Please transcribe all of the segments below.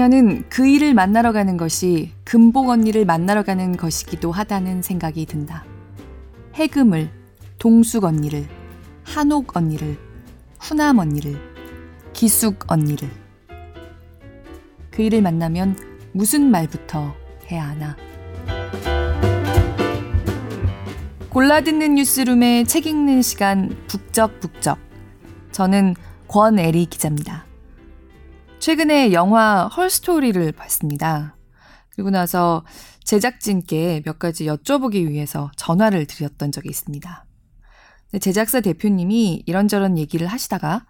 그녀는 그 일을 만나러 가는 것이 금복 언니를 만나러 가는 것이기도 하다는 생각이 든다. 해금을, 동숙 언니를, 한옥 언니를, 후남 언니를, 기숙 언니를. 그 일을 만나면 무슨 말부터 해야 하나. 골라 듣는 뉴스룸의 책 읽는 시간 북적북적. 저는 권애리 기자입니다. 최근에 영화 헐스토리를 봤습니다. 그리고 나서 제작진께 몇 가지 여쭤보기 위해서 전화를 드렸던 적이 있습니다. 제작사 대표님이 이런저런 얘기를 하시다가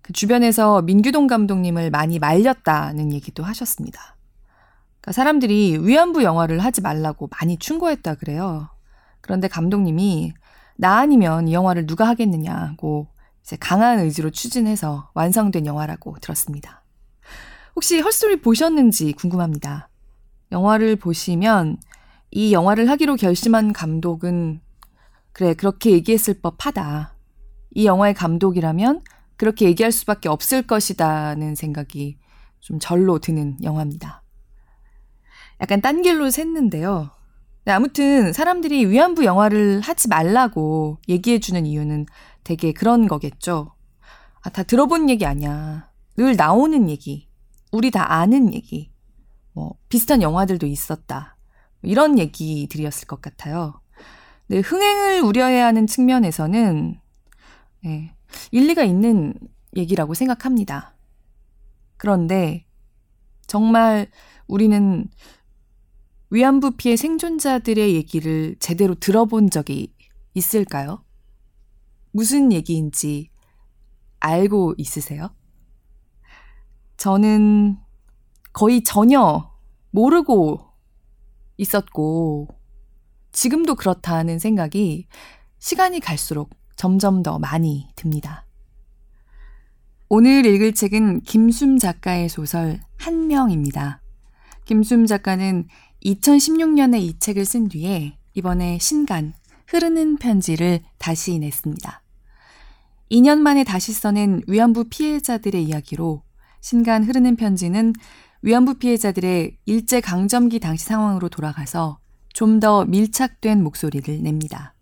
그 주변에서 민규동 감독님을 많이 말렸다는 얘기도 하셨습니다. 그러니까 사람들이 위안부 영화를 하지 말라고 많이 충고했다 그래요. 그런데 감독님이 나 아니면 이 영화를 누가 하겠느냐고 이제 강한 의지로 추진해서 완성된 영화라고 들었습니다. 혹시 헐스토리 보셨는지 궁금합니다. 영화를 보시면 이 영화를 하기로 결심한 감독은 그래, 그렇게 얘기했을 법하다. 이 영화의 감독이라면 그렇게 얘기할 수밖에 없을 것이다는 생각이 좀 절로 드는 영화입니다. 약간 딴 길로 샜는데요. 네, 아무튼 사람들이 위안부 영화를 하지 말라고 얘기해주는 이유는 되게 그런 거겠죠. 아, 다 들어본 얘기 아니야. 늘 나오는 얘기. 우리 다 아는 얘기. 뭐, 비슷한 영화들도 있었다. 이런 얘기들이었을 것 같아요. 네, 흥행을 우려해야 하는 측면에서는, 네, 일리가 있는 얘기라고 생각합니다. 그런데, 정말 우리는 위안부 피해 생존자들의 얘기를 제대로 들어본 적이 있을까요? 무슨 얘기인지 알고 있으세요? 저는 거의 전혀 모르고 있었고, 지금도 그렇다는 생각이 시간이 갈수록 점점 더 많이 듭니다. 오늘 읽을 책은 김숨 작가의 소설 한 명입니다. 김숨 작가는 2016년에 이 책을 쓴 뒤에 이번에 신간, 흐르는 편지를 다시 냈습니다. 2년 만에 다시 써낸 위안부 피해자들의 이야기로 신간 흐르는 편지는 위안부 피해자들의 일제 강점기 당시 상황으로 돌아가서 좀 더 밀착된 목소리를 냅니다.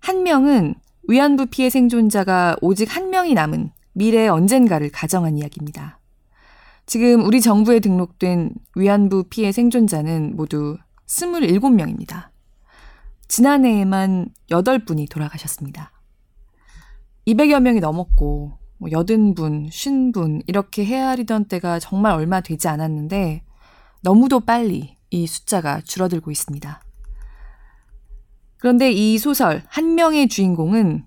한 명은 위안부 피해 생존자가 오직 한 명이 남은 미래 언젠가를 가정한 이야기입니다. 지금 우리 정부에 등록된 위안부 피해 생존자는 모두 27명입니다. 지난해에만 8분이 돌아가셨습니다. 200여 명이 넘었고 뭐 80분, 50분 이렇게 헤아리던 때가 정말 얼마 되지 않았는데 너무도 빨리 이 숫자가 줄어들고 있습니다. 그런데 이 소설 한 명의 주인공은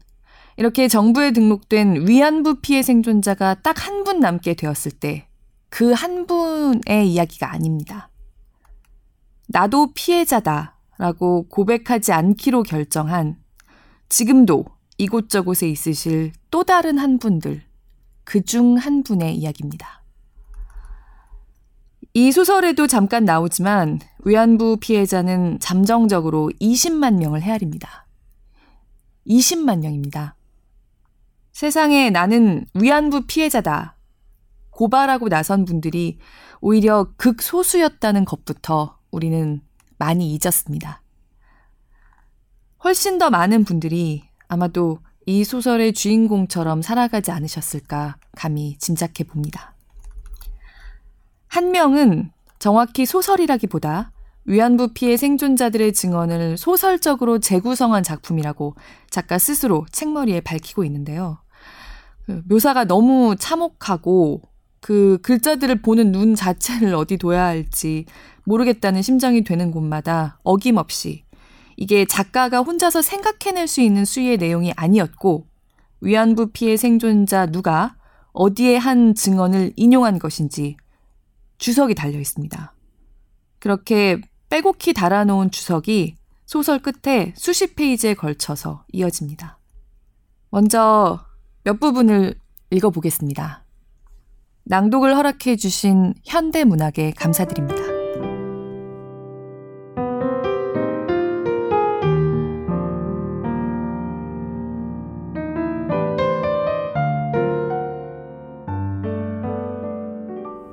이렇게 정부에 등록된 위안부 피해 생존자가 딱 한 분 남게 되었을 때 그 한 분의 이야기가 아닙니다. 나도 피해자다 라고 고백하지 않기로 결정한 지금도 이곳저곳에 있으실 또 다른 한 분들, 그 중 한 분의 이야기입니다. 이 소설에도 잠깐 나오지만 위안부 피해자는 잠정적으로 20만 명을 헤아립니다. 20만 명입니다. 세상에 나는 위안부 피해자다. 고발하고 나선 분들이 오히려 극소수였다는 것부터 우리는 많이 잊었습니다. 훨씬 더 많은 분들이 아마도 이 소설의 주인공처럼 살아가지 않으셨을까 감히 짐작해 봅니다. 한 명은 정확히 소설이라기보다 위안부 피해 생존자들의 증언을 소설적으로 재구성한 작품이라고 작가 스스로 책머리에 밝히고 있는데요. 그 묘사가 너무 참혹하고 그 글자들을 보는 눈 자체를 어디 둬야 할지 모르겠다는 심정이 되는 곳마다 어김없이 이게 작가가 혼자서 생각해낼 수 있는 수위의 내용이 아니었고 위안부 피해 생존자 누가 어디에 한 증언을 인용한 것인지 주석이 달려 있습니다. 그렇게 빼곡히 달아놓은 주석이 소설 끝에 수십 페이지에 걸쳐서 이어집니다. 먼저 몇 부분을 읽어보겠습니다. 낭독을 허락해 주신 현대문학에 감사드립니다.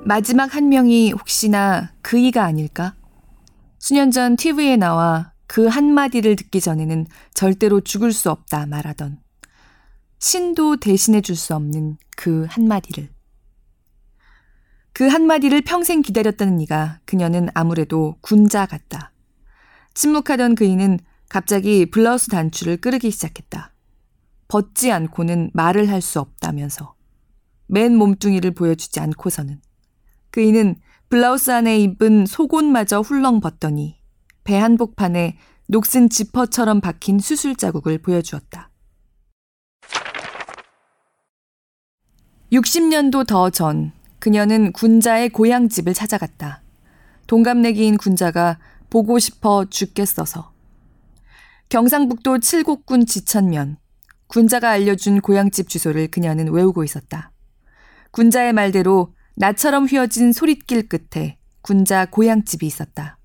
마지막 한 명이 혹시나 그이가 아닐까? 수년 전 TV에 나와 그 한마디를 듣기 전에는 절대로 죽을 수 없다 말하던 신도 대신해 줄 수 없는 그 한마디를. 그 한마디를 평생 기다렸다는 이가 그녀는 아무래도 군자 같다. 침묵하던 그이는 갑자기 블라우스 단추를 끄르기 시작했다. 벗지 않고는 말을 할 수 없다면서. 맨 몸뚱이를 보여주지 않고서는. 그이는 블라우스 안에 입은 속옷마저 훌렁 벗더니 배 한복판에 녹슨 지퍼처럼 박힌 수술 자국을 보여주었다. 60년도 더 전, 그녀는 군자의 고향집을 찾아갔다. 동갑내기인 군자가 보고 싶어 죽겠어서. 경상북도 칠곡군 지천면, 군자가 알려준 고향집 주소를 그녀는 외우고 있었다. 군자의 말대로 나처럼 휘어진 소릿길 끝에 군자 고향집이 있었다.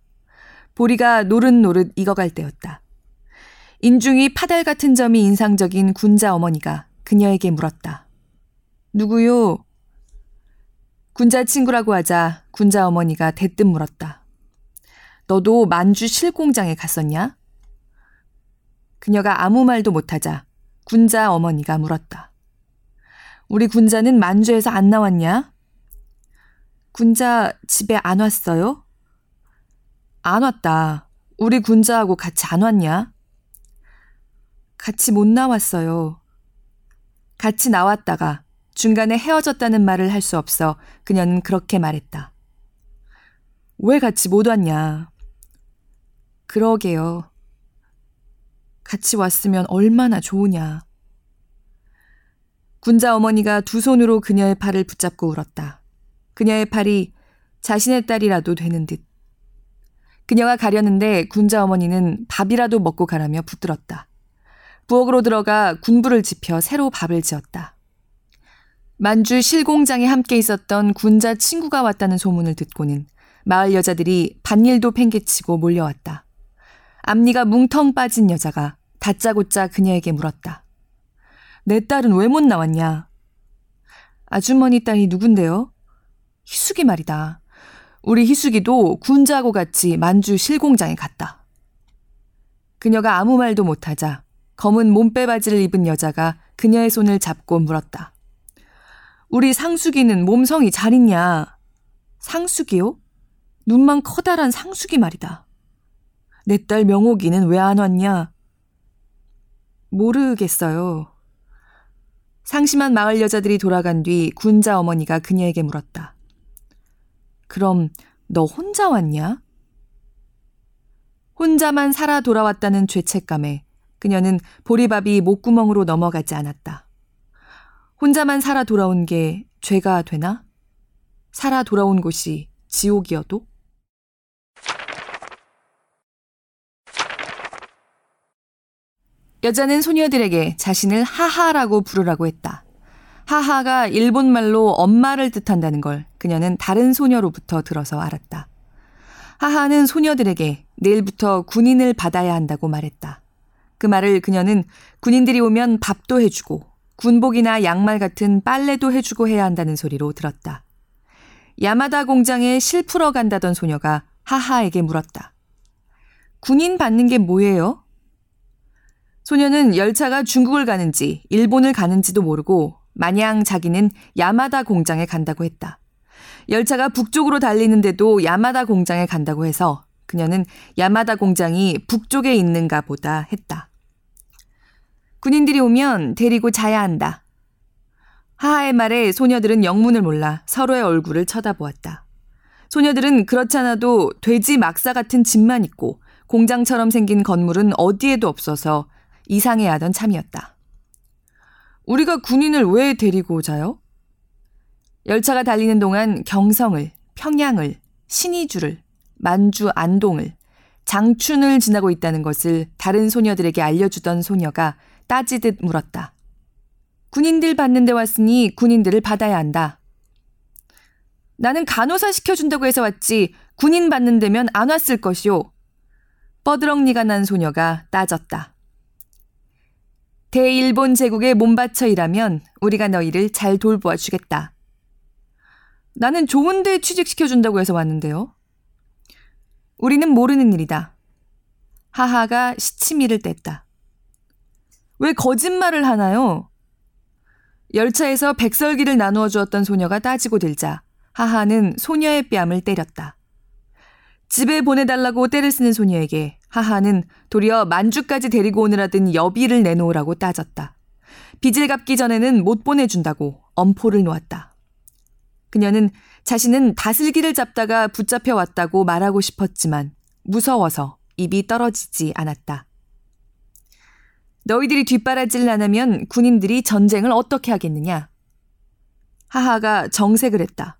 보리가 노릇노릇 익어갈 때였다. 인중이 파달 같은 점이 인상적인 군자 어머니가 그녀에게 물었다. 누구요? 군자 친구라고 하자 군자 어머니가 대뜸 물었다. 너도 만주 실공장에 갔었냐? 그녀가 아무 말도 못하자 군자 어머니가 물었다. 우리 군자는 만주에서 안 나왔냐? 군자 집에 안 왔어요? 안 왔다. 우리 군자하고 같이 안 왔냐? 같이 못 나왔어요. 같이 나왔다가 중간에 헤어졌다는 말을 할 수 없어 그녀는 그렇게 말했다. 왜 같이 못 왔냐? 그러게요. 같이 왔으면 얼마나 좋으냐. 군자 어머니가 두 손으로 그녀의 팔을 붙잡고 울었다. 그녀의 팔이 자신의 딸이라도 되는 듯. 그녀가 가려는데 군자 어머니는 밥이라도 먹고 가라며 붙들었다. 부엌으로 들어가 군부를 지펴 새로 밥을 지었다. 만주 실공장에 함께 있었던 군자 친구가 왔다는 소문을 듣고는 마을 여자들이 밭일도 팽개치고 몰려왔다. 앞니가 뭉텅 빠진 여자가 다짜고짜 그녀에게 물었다. 내 딸은 왜 못 나왔냐? 아주머니 딸이 누군데요? 희숙이 말이다. 우리 희숙이도 군자하고 같이 만주 실공장에 갔다. 그녀가 아무 말도 못하자 검은 몸빼바지를 입은 여자가 그녀의 손을 잡고 물었다. 우리 상숙이는 몸성이 잘 있냐? 상숙이요? 눈만 커다란 상숙이 말이다. 내 딸 명옥이는 왜 안 왔냐? 모르겠어요. 상심한 마을 여자들이 돌아간 뒤 군자 어머니가 그녀에게 물었다. 그럼 너 혼자 왔냐? 혼자만 살아 돌아왔다는 죄책감에 그녀는 보리밥이 목구멍으로 넘어가지 않았다. 혼자만 살아 돌아온 게 죄가 되나? 살아 돌아온 곳이 지옥이어도? 여자는 소녀들에게 자신을 하하라고 부르라고 했다. 하하가 일본말로 엄마를 뜻한다는 걸 그녀는 다른 소녀로부터 들어서 알았다. 하하는 소녀들에게 내일부터 군인을 받아야 한다고 말했다. 그 말을 그녀는 군인들이 오면 밥도 해주고 군복이나 양말 같은 빨래도 해주고 해야 한다는 소리로 들었다. 야마다 공장에 실 풀어 간다던 소녀가 하하에게 물었다. 군인 받는 게 뭐예요? 소녀는 열차가 중국을 가는지 일본을 가는지도 모르고 마냥 자기는 야마다 공장에 간다고 했다. 열차가 북쪽으로 달리는데도 야마다 공장에 간다고 해서 그녀는 야마다 공장이 북쪽에 있는가 보다 했다. 군인들이 오면 데리고 자야 한다. 하하의 말에 소녀들은 영문을 몰라 서로의 얼굴을 쳐다보았다. 소녀들은 그렇지 않아도 돼지 막사 같은 집만 있고 공장처럼 생긴 건물은 어디에도 없어서 이상해하던 참이었다. 우리가 군인을 왜 데리고 오자요? 열차가 달리는 동안 경성을, 평양을, 신의주를, 만주 안동을, 장춘을 지나고 있다는 것을 다른 소녀들에게 알려주던 소녀가 따지듯 물었다. 군인들 받는 데 왔으니 군인들을 받아야 한다. 나는 간호사 시켜준다고 해서 왔지 군인 받는 데면 안 왔을 것이오. 뻐드렁니가 난 소녀가 따졌다. 대일본 제국에 몸바쳐 일하면 우리가 너희를 잘 돌보아 주겠다. 나는 좋은 데 취직시켜준다고 해서 왔는데요. 우리는 모르는 일이다. 하하가 시치미를 뗐다. 왜 거짓말을 하나요? 열차에서 백설기를 나누어 주었던 소녀가 따지고 들자 하하는 소녀의 뺨을 때렸다. 집에 보내달라고 때를 쓰는 소녀에게 하하는 도리어 만주까지 데리고 오느라든 여비를 내놓으라고 따졌다. 빚을 갚기 전에는 못 보내준다고 엄포를 놓았다. 그녀는 자신은 다슬기를 잡다가 붙잡혀 왔다고 말하고 싶었지만 무서워서 입이 떨어지지 않았다. 너희들이 뒷바라지를 안 하면 군인들이 전쟁을 어떻게 하겠느냐? 하하가 정색을 했다.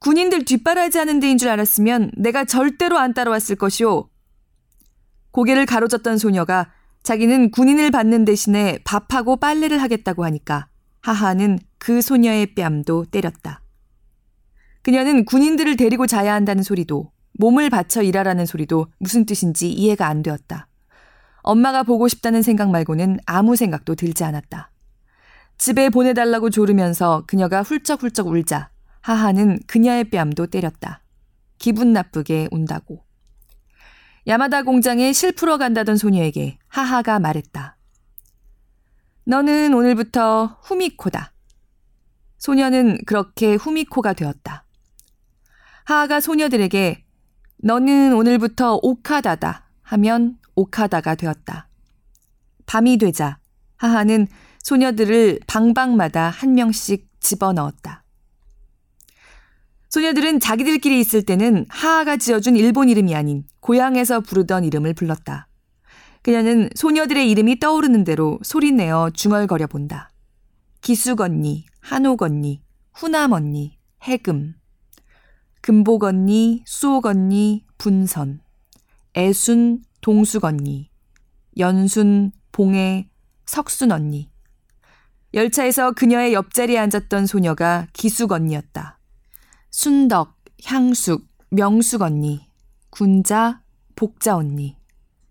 군인들 뒷바라지 하는 데인 줄 알았으면 내가 절대로 안 따라왔을 것이오. 고개를 가로졌던 소녀가 자기는 군인을 받는 대신에 밥하고 빨래를 하겠다고 하니까 하하는 그 소녀의 뺨도 때렸다. 그녀는 군인들을 데리고 자야 한다는 소리도 몸을 바쳐 일하라는 소리도 무슨 뜻인지 이해가 안 되었다. 엄마가 보고 싶다는 생각 말고는 아무 생각도 들지 않았다. 집에 보내달라고 조르면서 그녀가 훌쩍훌쩍 울자 하하는 그녀의 뺨도 때렸다. 기분 나쁘게 운다고. 야마다 공장에 실 풀어 간다던 소녀에게 하하가 말했다. 너는 오늘부터 후미코다. 소녀는 그렇게 후미코가 되었다. 하하가 소녀들에게 너는 오늘부터 오카다다 하면 오카다가 되었다. 밤이 되자 하하는 소녀들을 방방마다 한 명씩 집어넣었다. 소녀들은 자기들끼리 있을 때는 하하가 지어준 일본 이름이 아닌 고향에서 부르던 이름을 불렀다. 그녀는 소녀들의 이름이 떠오르는 대로 소리내어 중얼거려 본다. 기숙 언니, 한옥 언니, 후남 언니, 해금, 금복 언니, 수옥 언니, 분선, 애순, 동숙 언니, 연순, 봉해, 석순 언니. 열차에서 그녀의 옆자리에 앉았던 소녀가 기숙 언니였다. 순덕, 향숙, 명숙 언니, 군자, 복자 언니,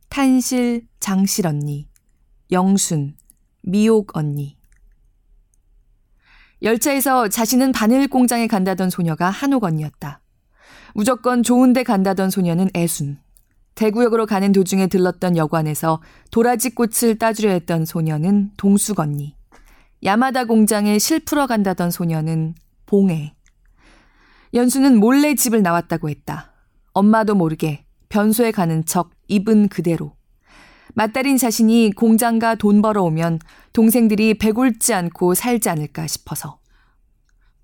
탄실, 장실 언니, 영순, 미옥 언니. 열차에서 자신은 바늘 공장에 간다던 소녀가 한옥 언니였다. 무조건 좋은데 간다던 소녀는 애순. 대구역으로 가는 도중에 들렀던 여관에서 도라지 꽃을 따주려 했던 소녀는 동숙 언니. 야마다 공장에 실 풀어 간다던 소녀는 봉해. 연수는 몰래 집을 나왔다고 했다. 엄마도 모르게 변소에 가는 척 입은 그대로. 맞달인 자신이 공장가 돈 벌어오면 동생들이 배골지 않고 살지 않을까 싶어서.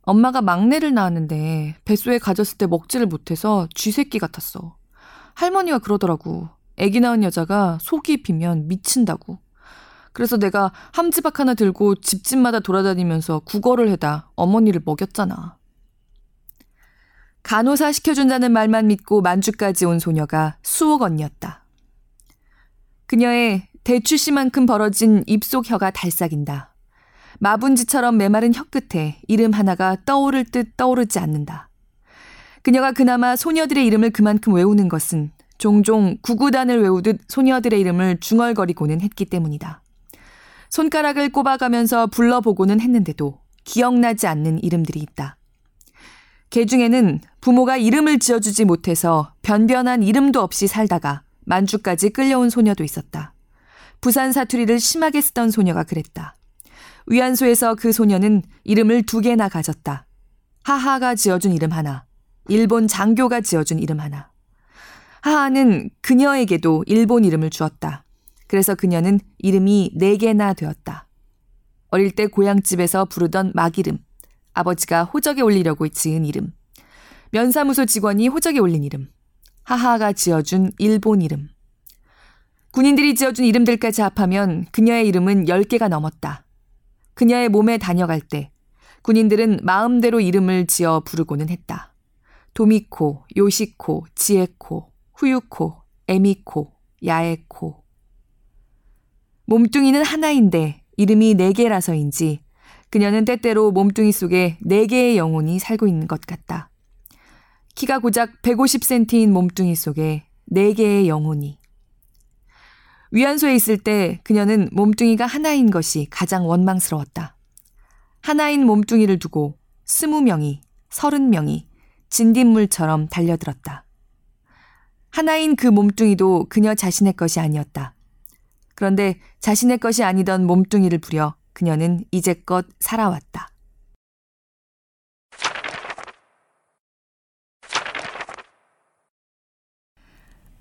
엄마가 막내를 낳았는데 뱃소에 가졌을 때 먹지를 못해서 쥐새끼 같았어. 할머니가 그러더라고. 애기 낳은 여자가 속이 비면 미친다고. 그래서 내가 함지박 하나 들고 집집마다 돌아다니면서 국어를 해다 어머니를 먹였잖아. 간호사 시켜준다는 말만 믿고 만주까지 온 소녀가 수옥 언니였다. 그녀의 대추씨만큼 벌어진 입속 혀가 달싹인다. 마분지처럼 메마른 혀 끝에 이름 하나가 떠오를 듯 떠오르지 않는다. 그녀가 그나마 소녀들의 이름을 그만큼 외우는 것은 종종 구구단을 외우듯 소녀들의 이름을 중얼거리고는 했기 때문이다. 손가락을 꼽아가면서 불러보고는 했는데도 기억나지 않는 이름들이 있다. 개 중에는 부모가 이름을 지어주지 못해서 변변한 이름도 없이 살다가 만주까지 끌려온 소녀도 있었다. 부산 사투리를 심하게 쓰던 소녀가 그랬다. 위안소에서 그 소녀는 이름을 두 개나 가졌다. 하하가 지어준 이름 하나, 일본 장교가 지어준 이름 하나. 하하는 그녀에게도 일본 이름을 주었다. 그래서 그녀는 이름이 네 개나 되었다. 어릴 때 고향집에서 부르던 막 이름, 아버지가 호적에 올리려고 지은 이름, 면사무소 직원이 호적에 올린 이름, 하하가 지어준 일본 이름. 군인들이 지어준 이름들까지 합하면 그녀의 이름은 10개가 넘었다. 그녀의 몸에 다녀갈 때 군인들은 마음대로 이름을 지어 부르고는 했다. 도미코, 요시코, 지에코, 후유코, 에미코, 야에코. 몸뚱이는 하나인데 이름이 네 개라서인지 그녀는 때때로 몸뚱이 속에 네 개의 영혼이 살고 있는 것 같다. 키가 고작 150cm인 몸뚱이 속에 네 개의 영혼이. 위안소에 있을 때 그녀는 몸뚱이가 하나인 것이 가장 원망스러웠다. 하나인 몸뚱이를 두고 스무 명이 서른 명이 진딧물처럼 달려들었다. 하나인 그 몸뚱이도 그녀 자신의 것이 아니었다. 그런데 자신의 것이 아니던 몸뚱이를 부려 그녀는 이제껏 살아왔다.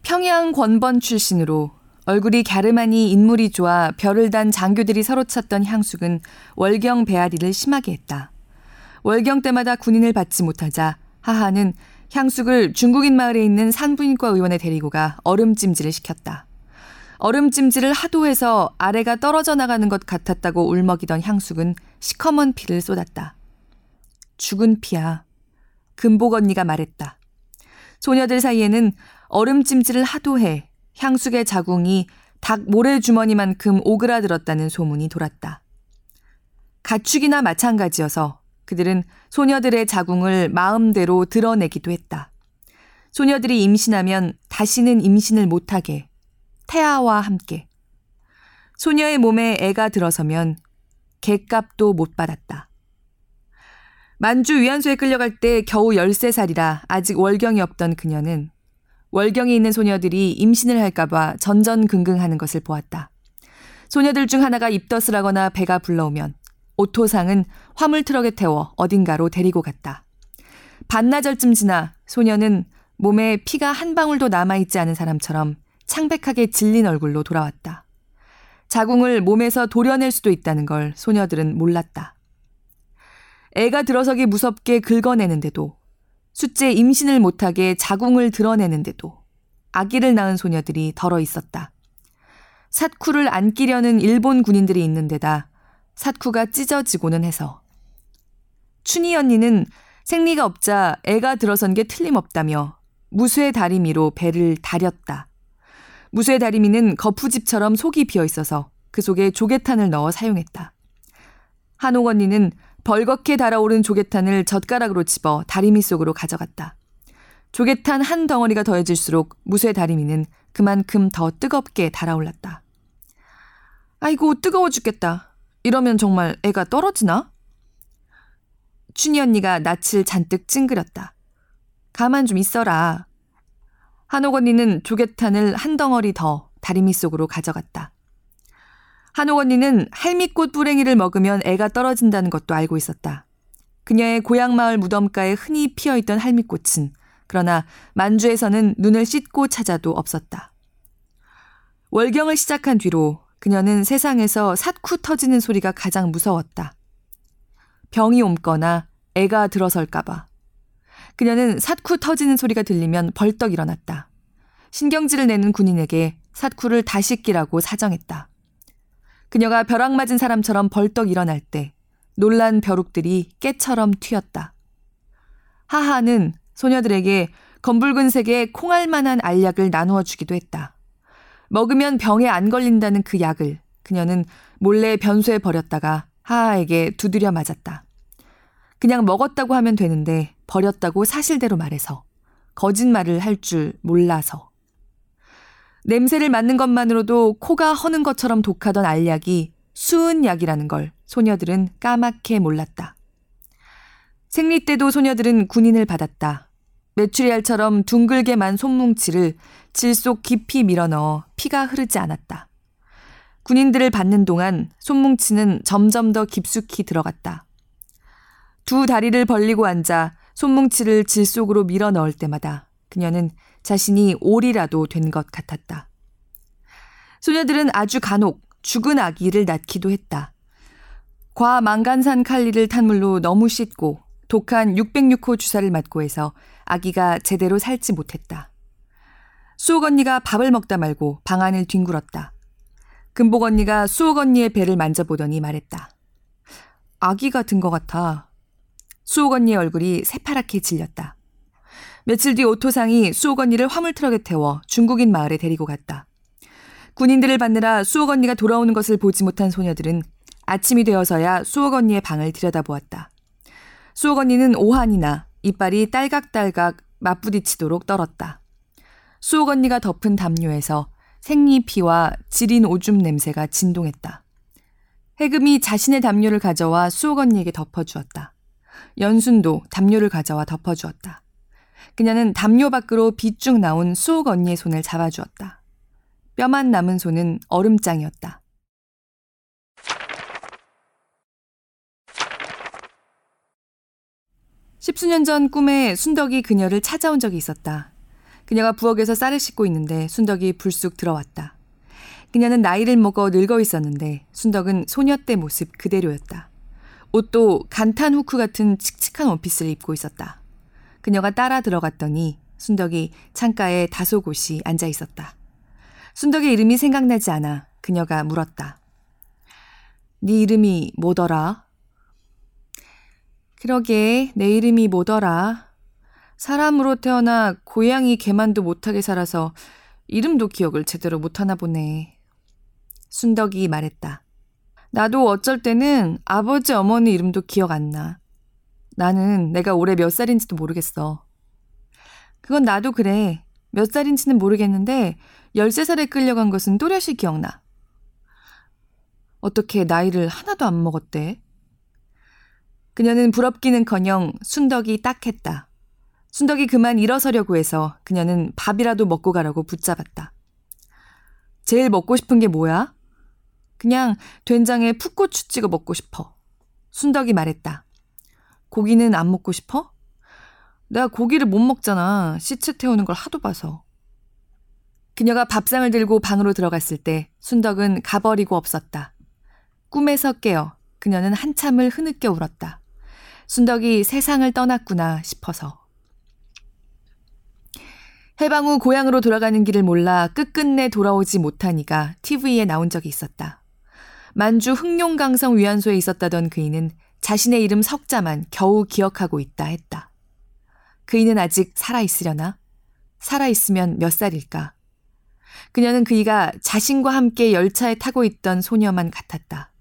평양 권번 출신으로 얼굴이 갸름하니 인물이 좋아 별을 단 장교들이 서로 찾던 향숙은 월경 배앓이를 심하게 했다. 월경 때마다 군인을 받지 못하자 하하는 향숙을 중국인 마을에 있는 산부인과 의원에 데리고 가 얼음찜질을 시켰다. 얼음 찜질을 하도 해서 아래가 떨어져 나가는 것 같았다고 울먹이던 향숙은 시커먼 피를 쏟았다. 죽은 피야. 금복 언니가 말했다. 소녀들 사이에는 얼음 찜질을 하도 해 향숙의 자궁이 닭 모래주머니만큼 오그라들었다는 소문이 돌았다. 가축이나 마찬가지여서 그들은 소녀들의 자궁을 마음대로 드러내기도 했다. 소녀들이 임신하면 다시는 임신을 못하게 태아와 함께 소녀의 몸에 애가 들어서면 객값도 못 받았다. 만주 위안소에 끌려갈 때 겨우 13살이라 아직 월경이 없던 그녀는 월경이 있는 소녀들이 임신을 할까봐 전전긍긍하는 것을 보았다. 소녀들 중 하나가 입덧을 하거나 배가 불러오면 오토상은 화물 트럭에 태워 어딘가로 데리고 갔다. 반나절쯤 지나 소녀는 몸에 피가 한 방울도 남아있지 않은 사람처럼 창백하게 질린 얼굴로 돌아왔다. 자궁을 몸에서 도려낼 수도 있다는 걸 소녀들은 몰랐다. 애가 들어서기 무섭게 긁어내는데도 숫째 임신을 못하게 자궁을 드러내는데도 아기를 낳은 소녀들이 덜어 있었다. 사쿠를 안기려는 일본 군인들이 있는 데다 사쿠가 찢어지고는 해서 춘희 언니는 생리가 없자 애가 들어선 게 틀림없다며 무쇠 다리미로 배를 다렸다. 무쇠 다리미는 거푸집처럼 속이 비어 있어서 그 속에 조개탄을 넣어 사용했다. 한옥 언니는 벌겋게 달아오른 조개탄을 젓가락으로 집어 다리미 속으로 가져갔다. 조개탄 한 덩어리가 더해질수록 무쇠 다리미는 그만큼 더 뜨겁게 달아올랐다. 아이고, 뜨거워 죽겠다. 이러면 정말 애가 떨어지나? 춘희 언니가 낯을 잔뜩 찡그렸다. 가만 좀 있어라. 한옥 언니는 조개탄을 한 덩어리 더 다리미 속으로 가져갔다. 한옥 언니는 할미꽃 뿌랭이를 먹으면 애가 떨어진다는 것도 알고 있었다. 그녀의 고향 마을 무덤가에 흔히 피어 있던 할미꽃은 그러나 만주에서는 눈을 씻고 찾아도 없었다. 월경을 시작한 뒤로 그녀는 세상에서 삿쿠 터지는 소리가 가장 무서웠다. 병이 옮거나 애가 들어설까봐. 그녀는 삿쿠 터지는 소리가 들리면 벌떡 일어났다. 신경질을 내는 군인에게 삿쿠를 다시 끼라고 사정했다. 그녀가 벼락 맞은 사람처럼 벌떡 일어날 때 놀란 벼룩들이 깨처럼 튀었다. 하하는 소녀들에게 검붉은 색의 콩알만한 알약을 나누어 주기도 했다. 먹으면 병에 안 걸린다는 그 약을 그녀는 몰래 변소에 버렸다가 하하에게 두드려 맞았다. 그냥 먹었다고 하면 되는데 버렸다고 사실대로 말해서 거짓말을 할 줄 몰라서. 냄새를 맡는 것만으로도 코가 허는 것처럼 독하던 알약이 수은 약이라는 걸 소녀들은 까맣게 몰랐다. 생리 때도 소녀들은 군인을 받았다. 메추리알처럼 둥글게만 손뭉치를 질속 깊이 밀어넣어 피가 흐르지 않았다. 군인들을 받는 동안 손뭉치는 점점 더 깊숙이 들어갔다. 두 다리를 벌리고 앉아 손뭉치를 질 속으로 밀어 넣을 때마다 그녀는 자신이 오리라도 된 것 같았다. 소녀들은 아주 간혹 죽은 아기를 낳기도 했다. 과망간산 칼리를 탄 물로 너무 씻고 독한 606호 주사를 맞고 해서 아기가 제대로 살지 못했다. 수옥 언니가 밥을 먹다 말고 방 안을 뒹굴었다. 금복 언니가 수옥 언니의 배를 만져보더니 말했다. 아기 같은 것 같아. 수옥 언니의 얼굴이 새파랗게 질렸다. 며칠 뒤 오토상이 수옥 언니를 화물 트럭에 태워 중국인 마을에 데리고 갔다. 군인들을 받느라 수옥 언니가 돌아오는 것을 보지 못한 소녀들은 아침이 되어서야 수옥 언니의 방을 들여다보았다. 수옥 언니는 오한이나 이빨이 딸각딸각 맞부딪히도록 떨었다. 수옥 언니가 덮은 담요에서 생리피와 지린 오줌 냄새가 진동했다. 해금이 자신의 담요를 가져와 수옥 언니에게 덮어주었다. 연순도 담요를 가져와 덮어주었다. 그녀는 담요 밖으로 빗쭉 나온 수옥 언니의 손을 잡아주었다. 뼈만 남은 손은 얼음장이었다. 십수년 전 꿈에 순덕이 그녀를 찾아온 적이 있었다. 그녀가 부엌에서 쌀을 씻고 있는데 순덕이 불쑥 들어왔다. 그녀는 나이를 먹어 늙어 있었는데 순덕은 소녀 때 모습 그대로였다. 옷도 간탄 후크 같은 칙칙한 원피스를 입고 있었다. 그녀가 따라 들어갔더니 순덕이 창가에 다소 곳이 앉아 있었다. 순덕의 이름이 생각나지 않아 그녀가 물었다. 네 이름이 뭐더라? 그러게 내 이름이 뭐더라? 사람으로 태어나 고양이 개만도 못하게 살아서 이름도 기억을 제대로 못하나 보네. 순덕이 말했다. 나도 어쩔 때는 아버지 어머니 이름도 기억 안 나. 나는 내가 올해 몇 살인지도 모르겠어. 그건 나도 그래. 몇 살인지는 모르겠는데 13살에 끌려간 것은 또렷이 기억나. 어떻게 나이를 하나도 안 먹었대? 그녀는 부럽기는커녕 순덕이 딱했다. 순덕이 그만 일어서려고 해서 그녀는 밥이라도 먹고 가라고 붙잡았다. 제일 먹고 싶은 게 뭐야? 그냥 된장에 풋고추 찍어 먹고 싶어. 순덕이 말했다. 고기는 안 먹고 싶어? 내가 고기를 못 먹잖아. 시체 태우는 걸 하도 봐서. 그녀가 밥상을 들고 방으로 들어갔을 때 순덕은 가버리고 없었다. 꿈에서 깨어 그녀는 한참을 흐느껴 울었다. 순덕이 세상을 떠났구나 싶어서. 해방 후 고향으로 돌아가는 길을 몰라 끝끝내 돌아오지 못하니까 TV에 나온 적이 있었다. 만주 흑룡강성 위안소에 있었다던 그이는 자신의 이름 석자만 겨우 기억하고 있다 했다. 그이는 아직 살아있으려나? 살아있으면 몇 살일까? 그녀는 그이가 자신과 함께 열차에 타고 있던 소녀만 같았다.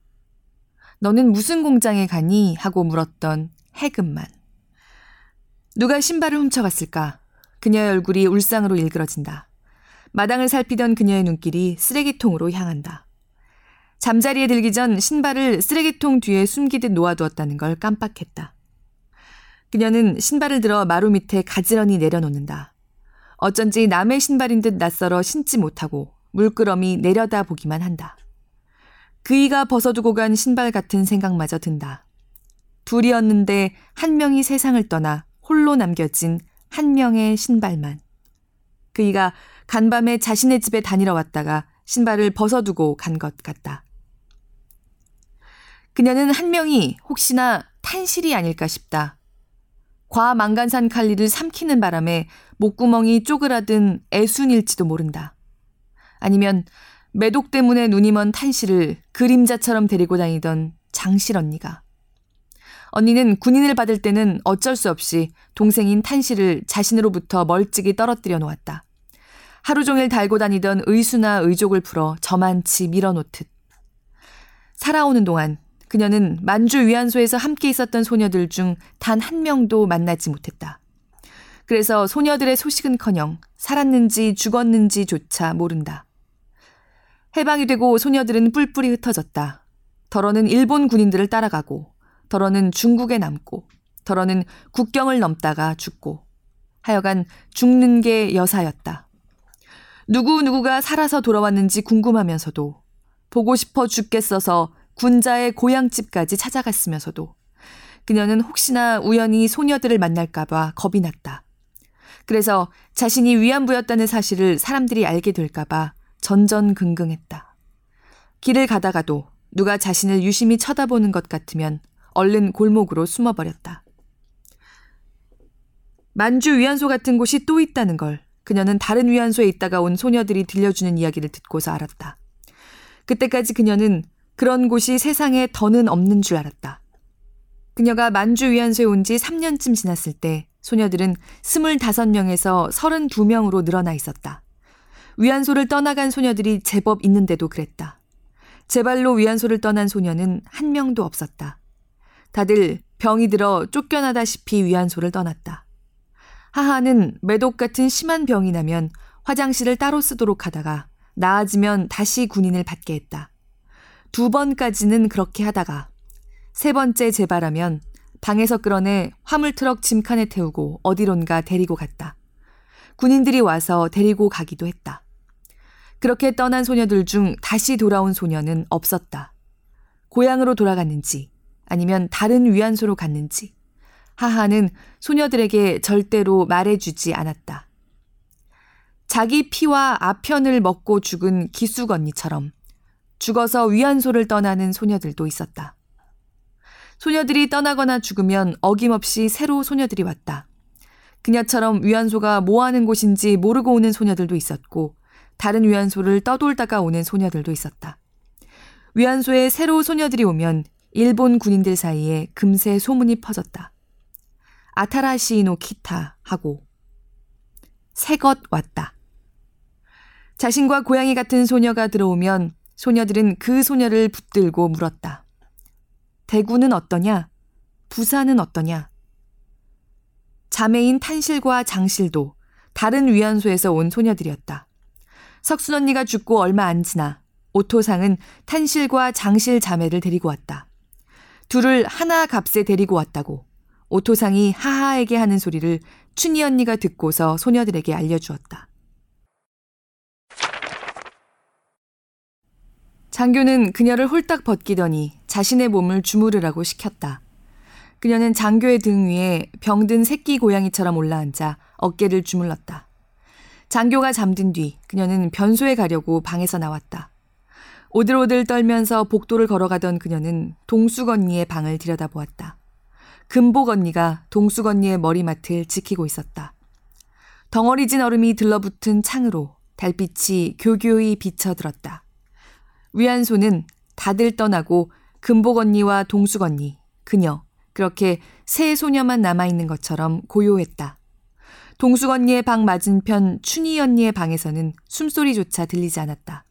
너는 무슨 공장에 가니? 하고 물었던 해금만. 누가 신발을 훔쳐갔을까? 그녀의 얼굴이 울상으로 일그러진다. 마당을 살피던 그녀의 눈길이 쓰레기통으로 향한다. 잠자리에 들기 전 신발을 쓰레기통 뒤에 숨기듯 놓아두었다는 걸 깜빡했다. 그녀는 신발을 들어 마루 밑에 가지런히 내려놓는다. 어쩐지 남의 신발인 듯 낯설어 신지 못하고 물끄러미 내려다 보기만 한다. 그이가 벗어두고 간 신발 같은 생각마저 든다. 둘이었는데 한 명이 세상을 떠나 홀로 남겨진 한 명의 신발만. 그이가 간밤에 자신의 집에 다니러 왔다가 신발을 벗어두고 간 것 같다. 그녀는 한 명이 혹시나 탄실이 아닐까 싶다. 과망간산 칼리를 삼키는 바람에 목구멍이 쪼그라든 애순일지도 모른다. 아니면 매독 때문에 눈이 먼 탄실을 그림자처럼 데리고 다니던 장실 언니가. 언니는 군인을 받을 때는 어쩔 수 없이 동생인 탄실을 자신으로부터 멀찍이 떨어뜨려 놓았다. 하루 종일 달고 다니던 의수나 의족을 풀어 저만치 밀어놓듯. 살아오는 동안 그녀는 만주 위안소에서 함께 있었던 소녀들 중 단 한 명도 만나지 못했다. 그래서 소녀들의 소식은커녕 살았는지 죽었는지조차 모른다. 해방이 되고 소녀들은 뿔뿔이 흩어졌다. 더러는 일본 군인들을 따라가고, 더러는 중국에 남고, 더러는 국경을 넘다가 죽고, 하여간 죽는 게 여사였다. 누구누구가 살아서 돌아왔는지 궁금하면서도, 보고 싶어 죽겠어서 군자의 고향집까지 찾아갔으면서도 그녀는 혹시나 우연히 소녀들을 만날까봐 겁이 났다. 그래서 자신이 위안부였다는 사실을 사람들이 알게 될까봐 전전긍긍했다. 길을 가다가도 누가 자신을 유심히 쳐다보는 것 같으면 얼른 골목으로 숨어버렸다. 만주 위안소 같은 곳이 또 있다는 걸 그녀는 다른 위안소에 있다가 온 소녀들이 들려주는 이야기를 듣고서 알았다. 그때까지 그녀는 그런 곳이 세상에 더는 없는 줄 알았다. 그녀가 만주 위안소에 온 지 3년쯤 지났을 때 소녀들은 25명에서 32명으로 늘어나 있었다. 위안소를 떠나간 소녀들이 제법 있는데도 그랬다. 제발로 위안소를 떠난 소녀는 한 명도 없었다. 다들 병이 들어 쫓겨나다시피 위안소를 떠났다. 하하는 매독 같은 심한 병이 나면 화장실을 따로 쓰도록 하다가 나아지면 다시 군인을 받게 했다. 두 번까지는 그렇게 하다가 세 번째 재발하면 방에서 끌어내 화물트럭 짐칸에 태우고 어디론가 데리고 갔다. 군인들이 와서 데리고 가기도 했다. 그렇게 떠난 소녀들 중 다시 돌아온 소녀는 없었다. 고향으로 돌아갔는지 아니면 다른 위안소로 갔는지 하하는 소녀들에게 절대로 말해주지 않았다. 자기 피와 아편을 먹고 죽은 기숙 언니처럼 죽어서 위안소를 떠나는 소녀들도 있었다. 소녀들이 떠나거나 죽으면 어김없이 새로 소녀들이 왔다. 그녀처럼 위안소가 뭐 하는 곳인지 모르고 오는 소녀들도 있었고, 다른 위안소를 떠돌다가 오는 소녀들도 있었다. 위안소에 새로 소녀들이 오면 일본 군인들 사이에 금세 소문이 퍼졌다. 아타라시노 키타 하고 새것 왔다. 자신과 고양이 같은 소녀가 들어오면 소녀들은 그 소녀를 붙들고 물었다. 대구는 어떠냐? 부산은 어떠냐? 자매인 탄실과 장실도 다른 위안소에서 온 소녀들이었다. 석순 언니가 죽고 얼마 안 지나 오토상은 탄실과 장실 자매를 데리고 왔다. 둘을 하나 값에 데리고 왔다고 오토상이 하하에게 하는 소리를 춘희 언니가 듣고서 소녀들에게 알려주었다. 장교는 그녀를 홀딱 벗기더니 자신의 몸을 주무르라고 시켰다. 그녀는 장교의 등 위에 병든 새끼 고양이처럼 올라앉아 어깨를 주물렀다. 장교가 잠든 뒤 그녀는 변소에 가려고 방에서 나왔다. 오들오들 떨면서 복도를 걸어가던 그녀는 동숙 언니의 방을 들여다보았다. 금복 언니가 동숙 언니의 머리맡을 지키고 있었다. 덩어리진 얼음이 들러붙은 창으로 달빛이 교교히 비쳐들었다. 위안소는 다들 떠나고 금복 언니와 동숙 언니, 그녀, 그렇게 세 소녀만 남아있는 것처럼 고요했다. 동숙 언니의 방 맞은편 춘희 언니의 방에서는 숨소리조차 들리지 않았다.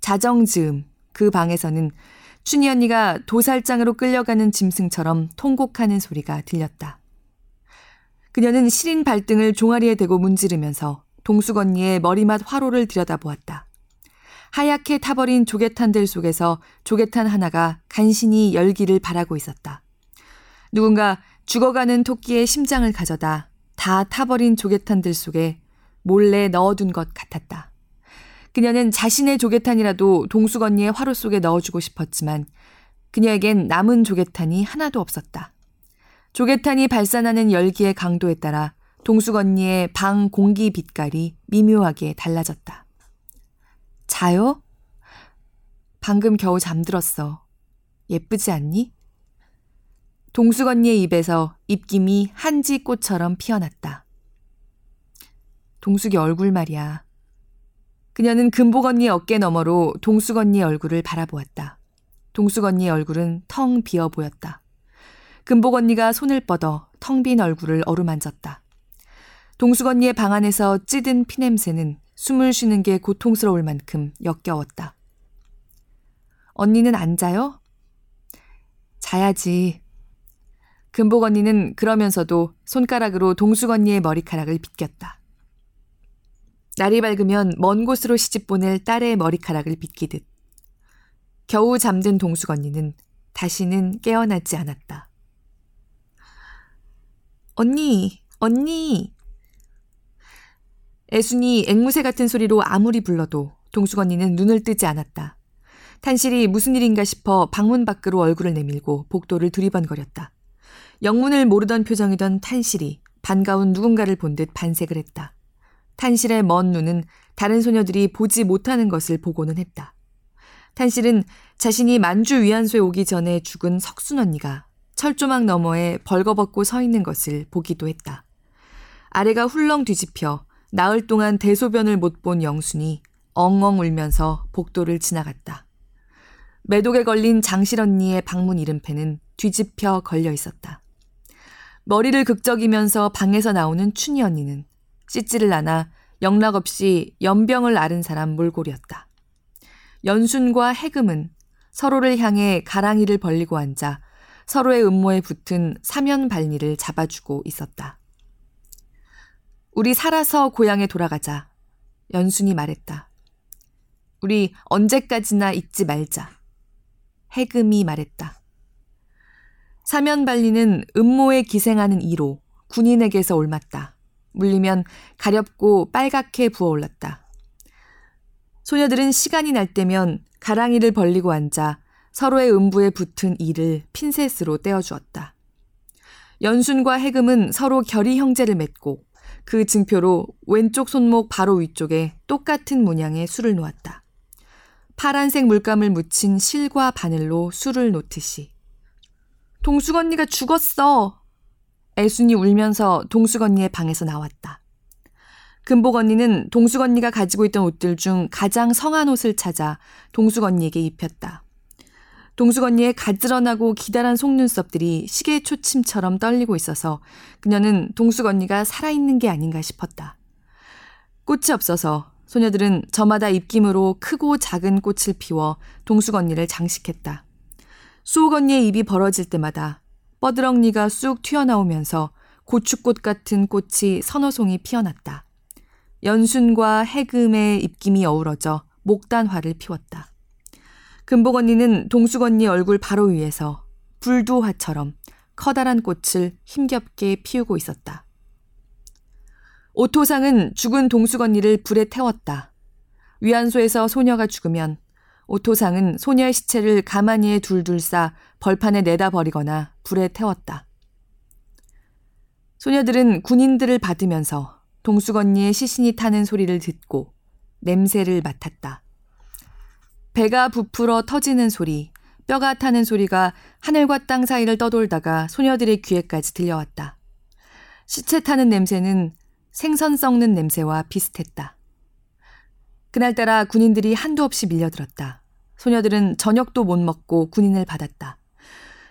자정즈음 그 방에서는 춘희 언니가 도살장으로 끌려가는 짐승처럼 통곡하는 소리가 들렸다. 그녀는 시린 발등을 종아리에 대고 문지르면서 동숙 언니의 머리맡 화로를 들여다보았다. 하얗게 타버린 조개탄들 속에서 조개탄 하나가 간신히 열기를 바라고 있었다. 누군가 죽어가는 토끼의 심장을 가져다 다 타버린 조개탄들 속에 몰래 넣어둔 것 같았다. 그녀는 자신의 조개탄이라도 동숙 언니의 화로 속에 넣어주고 싶었지만 그녀에겐 남은 조개탄이 하나도 없었다. 조개탄이 발산하는 열기의 강도에 따라 동숙 언니의 방 공기 빛깔이 미묘하게 달라졌다. 자요? 방금 겨우 잠들었어. 예쁘지 않니? 동숙 언니의 입에서 입김이 한지 꽃처럼 피어났다. 동숙이 얼굴 말이야. 그녀는 금복 언니의 어깨 너머로 동숙 언니의 얼굴을 바라보았다. 동숙 언니의 얼굴은 텅 비어 보였다. 금복 언니가 손을 뻗어 텅 빈 얼굴을 어루만졌다. 동숙 언니의 방 안에서 찌든 피냄새는 숨을 쉬는 게 고통스러울 만큼 역겨웠다. 언니는 안 자요? 자야지. 금복 언니는 그러면서도 손가락으로 동숙 언니의 머리카락을 빗겼다. 날이 밝으면 먼 곳으로 시집 보낼 딸의 머리카락을 빗기듯. 겨우 잠든 동숙 언니는 다시는 깨어나지 않았다. 언니, 언니! 애순이 앵무새 같은 소리로 아무리 불러도 동숙 언니는 눈을 뜨지 않았다. 탄실이 무슨 일인가 싶어 방문 밖으로 얼굴을 내밀고 복도를 두리번거렸다. 영문을 모르던 표정이던 탄실이 반가운 누군가를 본 듯 반색을 했다. 탄실의 먼 눈은 다른 소녀들이 보지 못하는 것을 보고는 했다. 탄실은 자신이 만주 위안소에 오기 전에 죽은 석순 언니가 철조망 너머에 벌거벗고 서 있는 것을 보기도 했다. 아래가 훌렁 뒤집혀 나흘 동안 대소변을 못 본 영순이 엉엉 울면서 복도를 지나갔다. 매독에 걸린 장실 언니의 방문 이름패는 뒤집혀 걸려 있었다. 머리를 극적이면서 방에서 나오는 춘희 언니는 씻지를 않아 영락 없이 연병을 앓은 사람 몰골이었다. 연순과 해금은 서로를 향해 가랑이를 벌리고 앉아 서로의 음모에 붙은 사면 발리를 잡아주고 있었다. 우리 살아서 고향에 돌아가자. 연순이 말했다. 우리 언제까지나 잊지 말자. 해금이 말했다. 사면발리는 음모에 기생하는 이로 군인에게서 올맞다. 물리면 가렵고 빨갛게 부어올랐다. 소녀들은 시간이 날 때면 가랑이를 벌리고 앉아 서로의 음부에 붙은 이를 핀셋으로 떼어주었다. 연순과 해금은 서로 결의 형제를 맺고 그 증표로 왼쪽 손목 바로 위쪽에 똑같은 문양의 술을 놓았다. 파란색 물감을 묻힌 실과 바늘로 술을 놓듯이. 동숙 언니가 죽었어! 애순이 울면서 동숙 언니의 방에서 나왔다. 금복 언니는 동숙 언니가 가지고 있던 옷들 중 가장 성한 옷을 찾아 동숙 언니에게 입혔다. 동숙 언니의 가지런하고 기다란 속눈썹들이 시계 초침처럼 떨리고 있어서 그녀는 동숙 언니가 살아있는 게 아닌가 싶었다. 꽃이 없어서 소녀들은 저마다 입김으로 크고 작은 꽃을 피워 동숙 언니를 장식했다. 수옥 언니의 입이 벌어질 때마다 뻐드렁니가 쑥 튀어나오면서 고추꽃 같은 꽃이 서너 송이 피어났다. 연순과 해금의 입김이 어우러져 목단화를 피웠다. 금복 언니는 동숙 언니 얼굴 바로 위에서 불두화처럼 커다란 꽃을 힘겹게 피우고 있었다. 오토상은 죽은 동숙 언니를 불에 태웠다. 위안소에서 소녀가 죽으면 오토상은 소녀의 시체를 가만히에 둘둘 싸 벌판에 내다 버리거나 불에 태웠다. 소녀들은 군인들을 받으면서 동숙 언니의 시신이 타는 소리를 듣고 냄새를 맡았다. 배가 부풀어 터지는 소리, 뼈가 타는 소리가 하늘과 땅 사이를 떠돌다가 소녀들의 귀에까지 들려왔다. 시체 타는 냄새는 생선 썩는 냄새와 비슷했다. 그날따라 군인들이 한두 없이 밀려들었다. 소녀들은 저녁도 못 먹고 군인을 받았다.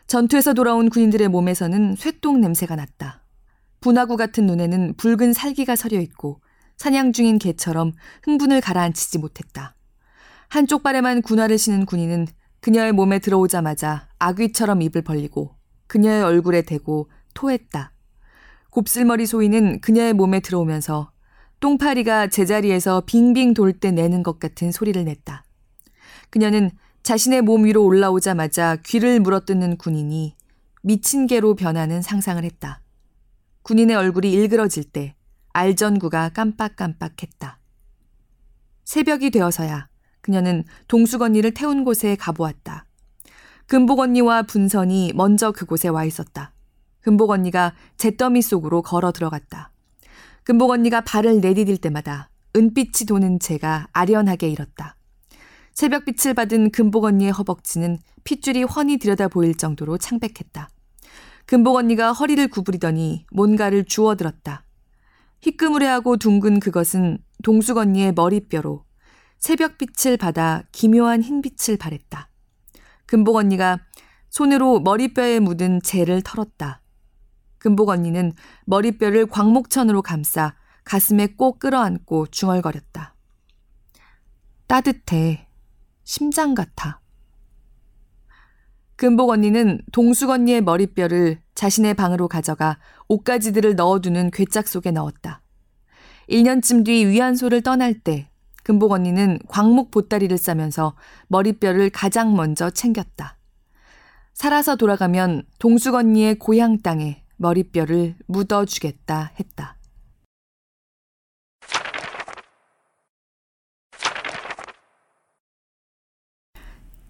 전투에서 돌아온 군인들의 몸에서는 쇠똥 냄새가 났다. 분화구 같은 눈에는 붉은 살기가 서려 있고 사냥 중인 개처럼 흥분을 가라앉히지 못했다. 한쪽 발에만 군화를 신은 군인은 그녀의 몸에 들어오자마자 아귀처럼 입을 벌리고 그녀의 얼굴에 대고 토했다. 곱슬머리 소인은 그녀의 몸에 들어오면서 똥파리가 제자리에서 빙빙 돌 때 내는 것 같은 소리를 냈다. 그녀는 자신의 몸 위로 올라오자마자 귀를 물어뜯는 군인이 미친 개로 변하는 상상을 했다. 군인의 얼굴이 일그러질 때 알전구가 깜빡깜빡했다. 새벽이 되어서야 그녀는 동숙 언니를 태운 곳에 가보았다. 금복 언니와 분선이 먼저 그곳에 와 있었다. 금복 언니가 잿더미 속으로 걸어 들어갔다. 금복 언니가 발을 내디딜 때마다 은빛이 도는 재가 아련하게 일었다. 새벽빛을 받은 금복 언니의 허벅지는 핏줄이 훤히 들여다 보일 정도로 창백했다. 금복 언니가 허리를 구부리더니 뭔가를 주워들었다. 희끄무레하고 둥근 그것은 동숙 언니의 머리뼈로 새벽빛을 받아 기묘한 흰빛을 발했다. 금복 언니가 손으로 머리뼈에 묻은 재를 털었다. 금복 언니는 머리뼈를 광목천으로 감싸 가슴에 꼭 끌어안고 중얼거렸다. 따뜻해. 심장 같아. 금복 언니는 동숙 언니의 머리뼈를 자신의 방으로 가져가 옷가지들을 넣어두는 괴짝 속에 넣었다. 1년쯤 뒤 위안소를 떠날 때 금복 언니는 광목 보따리를 싸면서 머리뼈를 가장 먼저 챙겼다. 살아서 돌아가면 동숙 언니의 고향 땅에 머리뼈를 묻어주겠다 했다.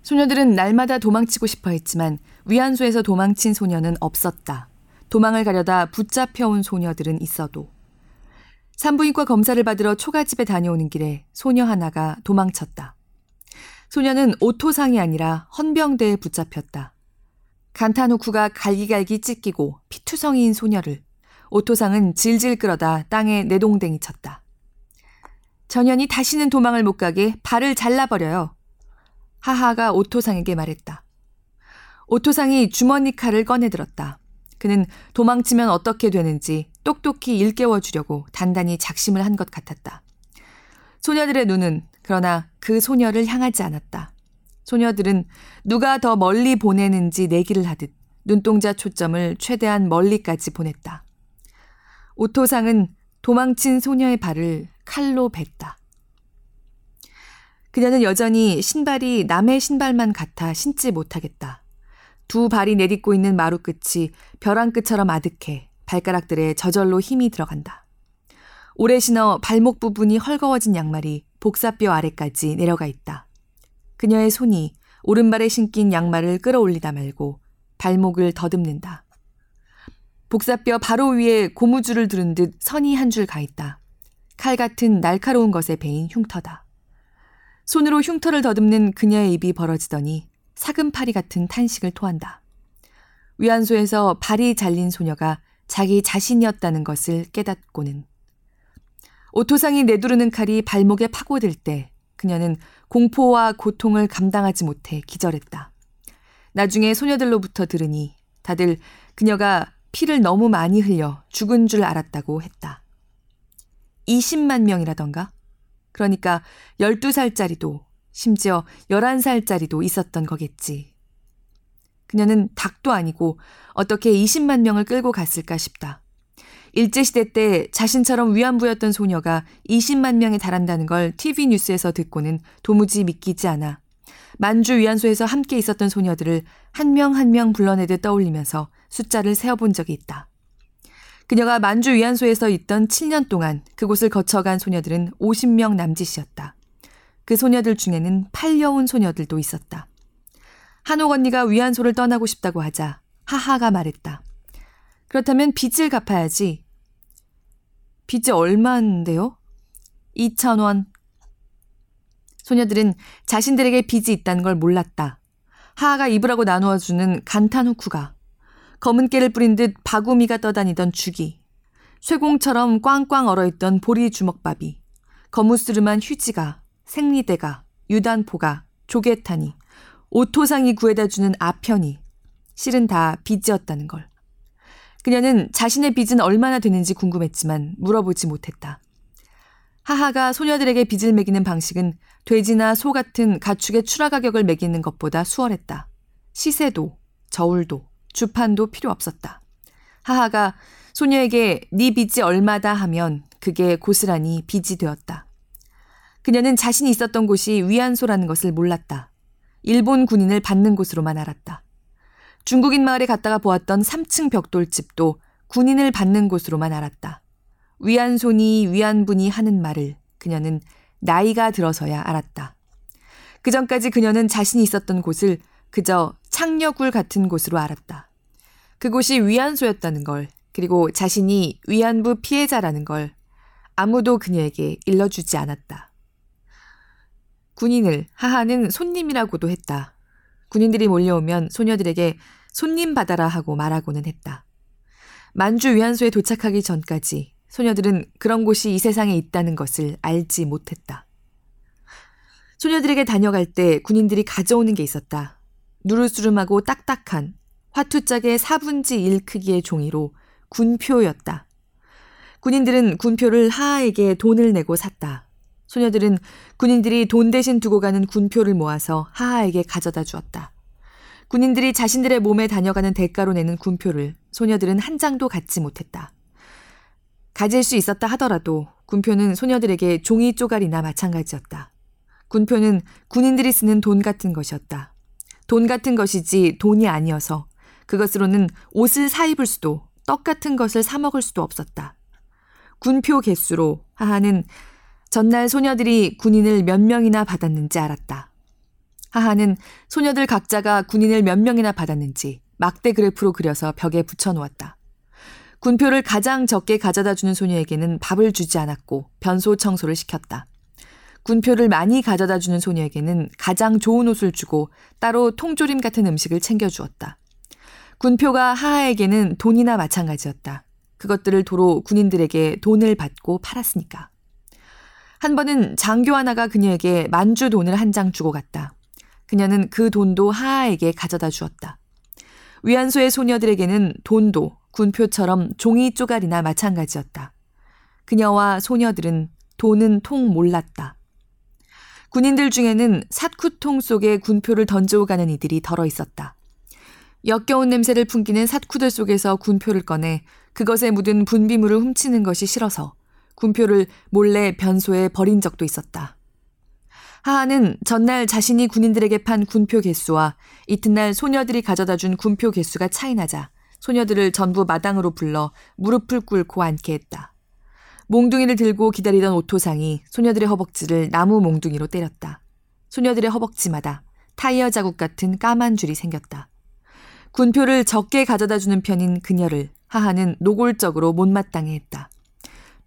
소녀들은 날마다 도망치고 싶어 했지만 위안소에서 도망친 소녀는 없었다. 도망을 가려다 붙잡혀온 소녀들은 있어도 산부인과 검사를 받으러 초가집에 다녀오는 길에 소녀 하나가 도망쳤다. 소녀는 오토상이 아니라 헌병대에 붙잡혔다. 간타노쿠가 갈기갈기 찢기고 피투성이인 소녀를 오토상은 질질 끌어다 땅에 내동댕이 쳤다. 전현이 다시는 도망을 못 가게 발을 잘라버려요. 하하가 오토상에게 말했다. 오토상이 주머니 칼을 꺼내들었다. 그는 도망치면 어떻게 되는지 똑똑히 일깨워 주려고 단단히 작심을 한 것 같았다. 소녀들의 눈은 그러나 그 소녀를 향하지 않았다. 소녀들은 누가 더 멀리 보내는지 내기를 하듯 눈동자 초점을 최대한 멀리까지 보냈다. 오토상은 도망친 소녀의 발을 칼로 뱄다. 그녀는 여전히 신발이 남의 신발만 같아 신지 못하겠다. 두 발이 내딛고 있는 마루 끝이 벼랑 끝처럼 아득해 발가락들에 저절로 힘이 들어간다. 오래 신어 발목 부분이 헐거워진 양말이 복사뼈 아래까지 내려가 있다. 그녀의 손이 오른발에 신긴 양말을 끌어올리다 말고 발목을 더듬는다. 복사뼈 바로 위에 고무줄을 두른 듯 선이 한 줄 가 있다. 칼 같은 날카로운 것에 베인 흉터다. 손으로 흉터를 더듬는 그녀의 입이 벌어지더니 사금파리 같은 탄식을 토한다. 위안소에서 발이 잘린 소녀가 자기 자신이었다는 것을 깨닫고는 오토상이 내두르는 칼이 발목에 파고들 때 그녀는 공포와 고통을 감당하지 못해 기절했다. 나중에 소녀들로부터 들으니 다들 그녀가 피를 너무 많이 흘려 죽은 줄 알았다고 했다. 20만 명이라던가? 그러니까 12살짜리도 심지어 11살짜리도 있었던 거겠지. 그녀는 닭도 아니고 어떻게 20만 명을 끌고 갔을까 싶다. 일제시대 때 자신처럼 위안부였던 소녀가 20만 명에 달한다는 걸 TV 뉴스에서 듣고는 도무지 믿기지 않아. 만주 위안소에서 함께 있었던 소녀들을 한 명 한명 불러내듯 떠올리면서 숫자를 세어본 적이 있다. 그녀가 만주 위안소에서 있던 7년 동안 그곳을 거쳐간 소녀들은 50명 남짓이었다. 그 소녀들 중에는 팔려온 소녀들도 있었다. 한옥 언니가 위안소를 떠나고 싶다고 하자 하하가 말했다. 그렇다면 빚을 갚아야지. 빚이 얼마인데요? 2천 원. 소녀들은 자신들에게 빚이 있다는 걸 몰랐다. 하하가 입으라고 나누어주는 간탄 후쿠가 검은 깨를 뿌린 듯 바구미가 떠다니던 죽이, 쇠공처럼 꽝꽝 얼어있던 보리 주먹밥이, 거무스름한 휴지가, 생리대가, 유단포가, 조개탄이, 오토상이 구해다 주는 아편이, 실은 다 빚이었다는 걸. 그녀는 자신의 빚은 얼마나 되는지 궁금했지만 물어보지 못했다. 하하가 소녀들에게 빚을 매기는 방식은 돼지나 소 같은 가축의 출하 가격을 매기는 것보다 수월했다. 시세도, 저울도, 주판도 필요 없었다. 하하가 소녀에게 네 빚이 얼마다 하면 그게 고스란히 빚이 되었다. 그녀는 자신이 있었던 곳이 위안소라는 것을 몰랐다. 일본 군인을 받는 곳으로만 알았다. 중국인 마을에 갔다가 보았던 3층 벽돌집도 군인을 받는 곳으로만 알았다. 위안소니 위안분이 하는 말을 그녀는 나이가 들어서야 알았다. 그 전까지 그녀는 자신이 있었던 곳을 그저 창녀굴 같은 곳으로 알았다. 그곳이 위안소였다는 걸, 그리고 자신이 위안부 피해자라는 걸 아무도 그녀에게 일러주지 않았다. 군인을 하하는 손님이라고도 했다. 군인들이 몰려오면 소녀들에게 손님 받아라 하고 말하고는 했다. 만주 위안소에 도착하기 전까지 소녀들은 그런 곳이 이 세상에 있다는 것을 알지 못했다. 소녀들에게 다녀갈 때 군인들이 가져오는 게 있었다. 누르스름하고 딱딱한 화투짝의 4분지 1 크기의 종이로 군표였다. 군인들은 군표를 하하에게 돈을 내고 샀다. 소녀들은 군인들이 돈 대신 두고 가는 군표를 모아서 하하에게 가져다 주었다. 군인들이 자신들의 몸에 다녀가는 대가로 내는 군표를 소녀들은 한 장도 갖지 못했다. 가질 수 있었다 하더라도 군표는 소녀들에게 종이 쪼가리나 마찬가지였다. 군표는 군인들이 쓰는 돈 같은 것이었다. 돈 같은 것이지 돈이 아니어서 그것으로는 옷을 사 입을 수도 떡 같은 것을 사 먹을 수도 없었다. 군표 개수로 하하는 전날 소녀들이 군인을 몇 명이나 받았는지 알았다. 하하는 소녀들 각자가 군인을 몇 명이나 받았는지 막대 그래프로 그려서 벽에 붙여 놓았다. 군표를 가장 적게 가져다 주는 소녀에게는 밥을 주지 않았고 변소 청소를 시켰다. 군표를 많이 가져다 주는 소녀에게는 가장 좋은 옷을 주고 따로 통조림 같은 음식을 챙겨 주었다. 군표가 하하에게는 돈이나 마찬가지였다. 그것들을 도로 군인들에게 돈을 받고 팔았으니까. 한 번은 장교 하나가 그녀에게 만주 돈을 한 장 주고 갔다. 그녀는 그 돈도 하하에게 가져다 주었다. 위안소의 소녀들에게는 돈도 군표처럼 종이 쪼가리나 마찬가지였다. 그녀와 소녀들은 돈은 통 몰랐다. 군인들 중에는 삿쿠통 속에 군표를 던져가는 이들이 덜어 있었다. 역겨운 냄새를 풍기는 삿쿠들 속에서 군표를 꺼내 그것에 묻은 분비물을 훔치는 것이 싫어서 군표를 몰래 변소에 버린 적도 있었다. 하하는 전날 자신이 군인들에게 판 군표 개수와 이튿날 소녀들이 가져다 준 군표 개수가 차이나자 소녀들을 전부 마당으로 불러 무릎을 꿇고 앉게 했다. 몽둥이를 들고 기다리던 오토상이 소녀들의 허벅지를 나무 몽둥이로 때렸다. 소녀들의 허벅지마다 타이어 자국 같은 까만 줄이 생겼다. 군표를 적게 가져다 주는 편인 그녀를 하하는 노골적으로 못마땅해 했다.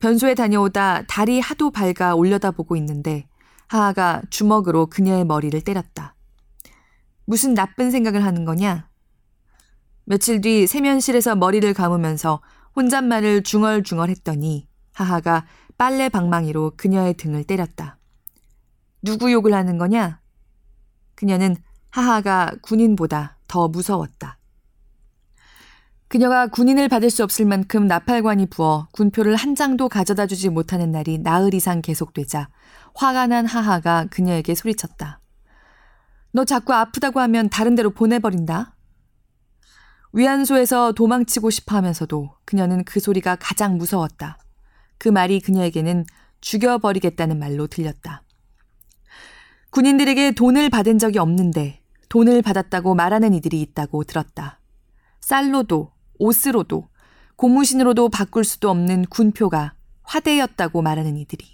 변소에 다녀오다 달이 하도 밝아 올려다보고 있는데 하하가 주먹으로 그녀의 머리를 때렸다. 무슨 나쁜 생각을 하는 거냐? 며칠 뒤 세면실에서 머리를 감으면서 혼잣말을 중얼중얼 했더니 하하가 빨래 방망이로 그녀의 등을 때렸다. 누구 욕을 하는 거냐? 그녀는 하하가 군인보다 더 무서웠다. 그녀가 군인을 받을 수 없을 만큼 나팔관이 부어 군표를 한 장도 가져다 주지 못하는 날이 나흘 이상 계속되자 화가 난 하하가 그녀에게 소리쳤다. 너 자꾸 아프다고 하면 다른 데로 보내버린다. 위안소에서 도망치고 싶어 하면서도 그녀는 그 소리가 가장 무서웠다. 그 말이 그녀에게는 죽여버리겠다는 말로 들렸다. 군인들에게 돈을 받은 적이 없는데 돈을 받았다고 말하는 이들이 있다고 들었다. 쌀로도 옷으로도 고무신으로도 바꿀 수도 없는 군표가 화대였다고 말하는 이들이.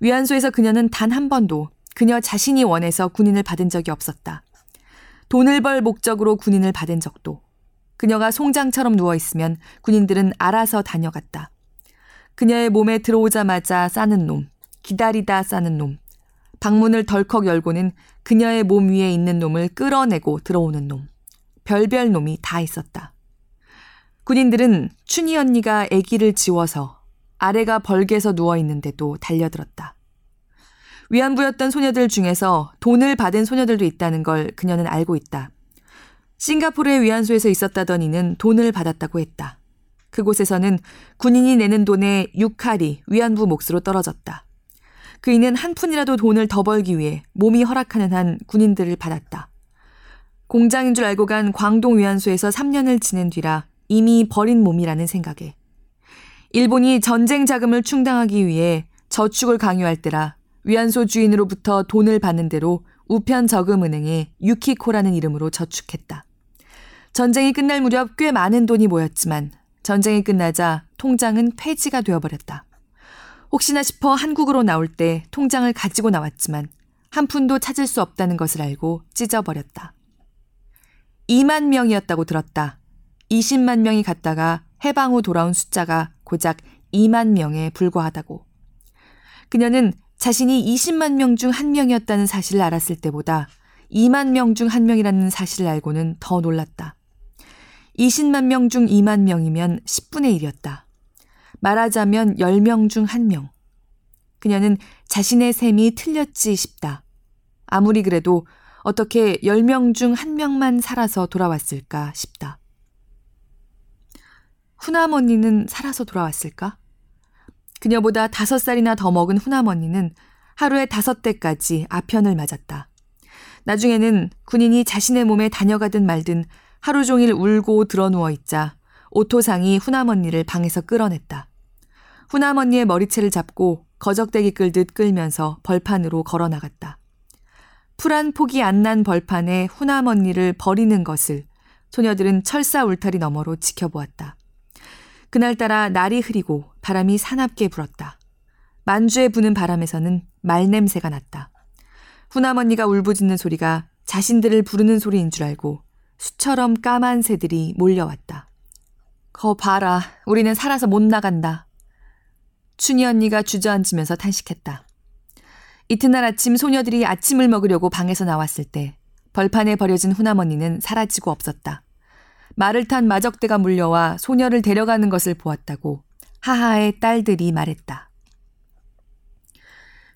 위안소에서 그녀는 단 한 번도 그녀 자신이 원해서 군인을 받은 적이 없었다. 돈을 벌 목적으로 군인을 받은 적도. 그녀가 송장처럼 누워 있으면 군인들은 알아서 다녀갔다. 그녀의 몸에 들어오자마자 싸는 놈, 기다리다 싸는 놈, 방문을 덜컥 열고는 그녀의 몸 위에 있는 놈을 끌어내고 들어오는 놈, 별별 놈이 다 있었다. 군인들은 춘희 언니가 아기를 지워서 아래가 벌게서 누워 있는데도 달려들었다. 위안부였던 소녀들 중에서 돈을 받은 소녀들도 있다는 걸 그녀는 알고 있다. 싱가포르의 위안소에서 있었다던 이는 돈을 받았다고 했다. 그곳에서는 군인이 내는 돈의 6할이 위안부 몫으로 떨어졌다. 그이는 한 푼이라도 돈을 더 벌기 위해 몸이 허락하는 한 군인들을 받았다. 공장인 줄 알고 간 광동 위안소에서 3년을 지낸 뒤라 이미 버린 몸이라는 생각에 일본이 전쟁 자금을 충당하기 위해 저축을 강요할 때라 위안소 주인으로부터 돈을 받는 대로 우편 저금은행에 유키코라는 이름으로 저축했다. 전쟁이 끝날 무렵 꽤 많은 돈이 모였지만 전쟁이 끝나자 통장은 폐지가 되어버렸다. 혹시나 싶어 한국으로 나올 때 통장을 가지고 나왔지만 한 푼도 찾을 수 없다는 것을 알고 찢어버렸다. 2만 명이었다고 들었다. 20만 명이 갔다가 해방 후 돌아온 숫자가 고작 2만 명에 불과하다고. 그녀는 자신이 20만 명 중 한 명이었다는 사실을 알았을 때보다 2만 명 중 한 명이라는 사실을 알고는 더 놀랐다. 20만 명 중 2만 명이면 10분의 1이었다. 말하자면 10명 중 1명. 그녀는 자신의 셈이 틀렸지 싶다. 아무리 그래도 어떻게 10명 중 1명만 살아서 돌아왔을까 싶다. 후남 언니는 살아서 돌아왔을까? 그녀보다 다섯 살이나 더 먹은 후남 언니는 하루에 다섯 대까지 아편을 맞았다. 나중에는 군인이 자신의 몸에 다녀가든 말든 하루 종일 울고 드러누워 있자 오토상이 후남 언니를 방에서 끌어냈다. 후남 언니의 머리채를 잡고 거적대기 끌듯 끌면서 벌판으로 걸어 나갔다. 풀한 폭이 안 난 벌판에 후남 언니를 버리는 것을 소녀들은 철사 울타리 너머로 지켜보았다. 그날따라 날이 흐리고 바람이 사납게 불었다. 만주에 부는 바람에서는 말냄새가 났다. 후남 언니가 울부짖는 소리가 자신들을 부르는 소리인 줄 알고 수처럼 까만 새들이 몰려왔다. 거 봐라. 우리는 살아서 못 나간다. 춘희 언니가 주저앉으면서 탄식했다. 이튿날 아침 소녀들이 아침을 먹으려고 방에서 나왔을 때 벌판에 버려진 후남 언니는 사라지고 없었다. 말을 탄 마적대가 물려와 소녀를 데려가는 것을 보았다고 하하의 딸들이 말했다.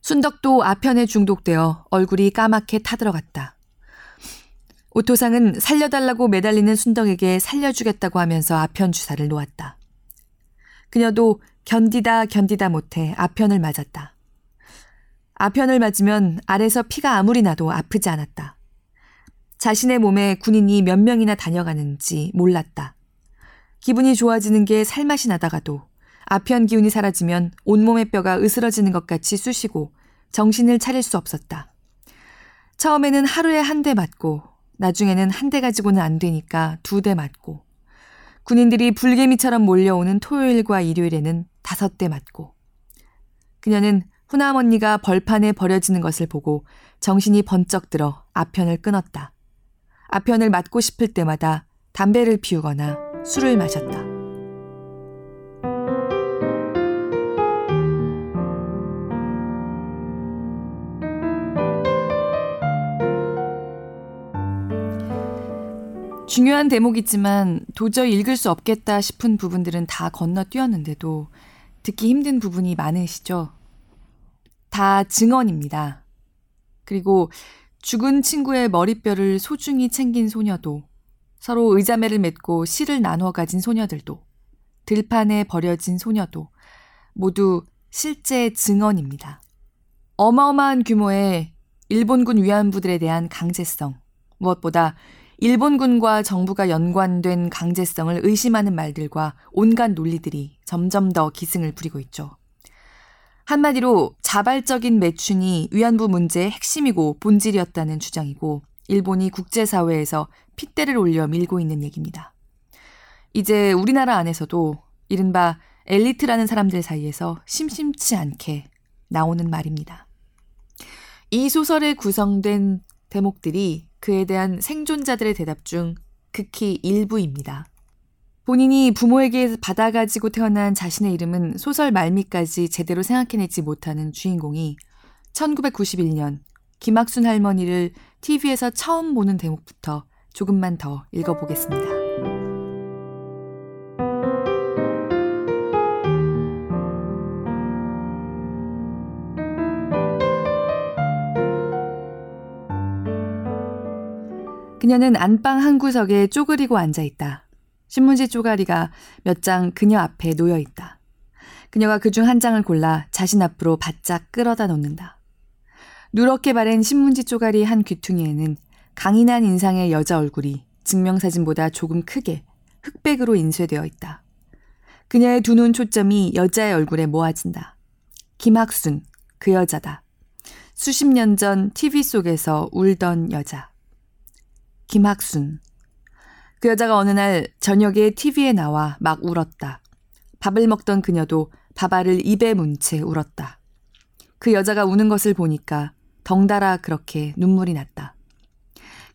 순덕도 아편에 중독되어 얼굴이 까맣게 타들어갔다. 오토상은 살려달라고 매달리는 순덕에게 살려주겠다고 하면서 아편 주사를 놓았다. 그녀도 견디다 견디다 못해 아편을 맞았다. 아편을 맞으면 아래서 피가 아무리 나도 아프지 않았다. 자신의 몸에 군인이 몇 명이나 다녀가는지 몰랐다. 기분이 좋아지는 게 살맛이 나다가도 아편 기운이 사라지면 온몸의 뼈가 으스러지는 것 같이 쑤시고 정신을 차릴 수 없었다. 처음에는 하루에 한 대 맞고 나중에는 한 대 가지고는 안 되니까 두 대 맞고 군인들이 불개미처럼 몰려오는 토요일과 일요일에는 다섯 대 맞고 그녀는 후남 언니가 벌판에 버려지는 것을 보고 정신이 번쩍 들어 아편을 끊었다. 아편을 맞고 싶을 때마다 담배를 피우거나 술을 마셨다. 중요한 대목이지만 도저히 읽을 수 없겠다 싶은 부분들은 다 건너뛰었는데도 듣기 힘든 부분이 많으시죠? 다 증언입니다. 그리고 죽은 친구의 머리뼈를 소중히 챙긴 소녀도 서로 의자매를 맺고 시를 나누어 가진 소녀들도 들판에 버려진 소녀도 모두 실제 증언입니다. 어마어마한 규모의 일본군 위안부들에 대한 강제성, 무엇보다 일본군과 정부가 연관된 강제성을 의심하는 말들과 온갖 논리들이 점점 더 기승을 부리고 있죠. 한마디로 자발적인 매춘이 위안부 문제의 핵심이고 본질이었다는 주장이고 일본이 국제사회에서 핏대를 올려 밀고 있는 얘기입니다. 이제 우리나라 안에서도 이른바 엘리트라는 사람들 사이에서 심심치 않게 나오는 말입니다. 이 소설에 구성된 대목들이 그에 대한 생존자들의 대답 중 극히 일부입니다. 본인이 부모에게 받아가지고 태어난 자신의 이름은 소설 말미까지 제대로 생각해내지 못하는 주인공이 1991년 김학순 할머니를 TV에서 처음 보는 대목부터 조금만 더 읽어보겠습니다. 그녀는 안방 한 구석에 쪼그리고 앉아 있다. 신문지 쪼가리가 몇 장 그녀 앞에 놓여 있다. 그녀가 그 중 한 장을 골라 자신 앞으로 바짝 끌어다 놓는다. 누렇게 바랜 신문지 쪼가리 한 귀퉁이에는 강인한 인상의 여자 얼굴이 증명사진보다 조금 크게 흑백으로 인쇄되어 있다. 그녀의 두 눈 초점이 여자의 얼굴에 모아진다. 김학순, 그 여자다. 수십 년 전 TV 속에서 울던 여자. 김학순. 그 여자가 어느 날 저녁에 TV에 나와 막 울었다. 밥을 먹던 그녀도 밥알을 입에 문 채 울었다. 그 여자가 우는 것을 보니까 덩달아 그렇게 눈물이 났다.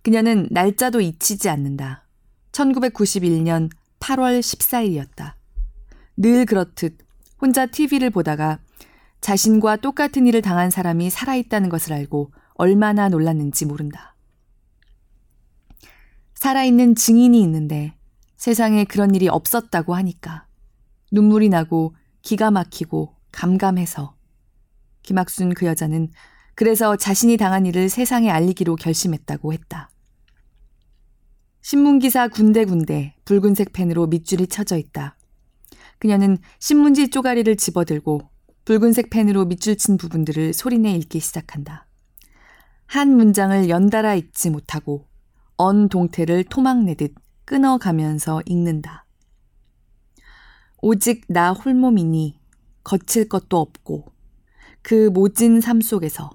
그녀는 날짜도 잊히지 않는다. 1991년 8월 14일이었다. 늘 그렇듯 혼자 TV를 보다가 자신과 똑같은 일을 당한 사람이 살아있다는 것을 알고 얼마나 놀랐는지 모른다. 살아있는 증인이 있는데 세상에 그런 일이 없었다고 하니까 눈물이 나고 기가 막히고 감감해서 김학순 그 여자는 그래서 자신이 당한 일을 세상에 알리기로 결심했다고 했다. 신문기사 군데군데 붉은색 펜으로 밑줄이 쳐져 있다. 그녀는 신문지 쪼가리를 집어들고 붉은색 펜으로 밑줄 친 부분들을 소리내 읽기 시작한다. 한 문장을 연달아 읽지 못하고 언 동태를 토막내듯 끊어가면서 읽는다. 오직 나 홀몸이니 거칠 것도 없고 그 모진 삶 속에서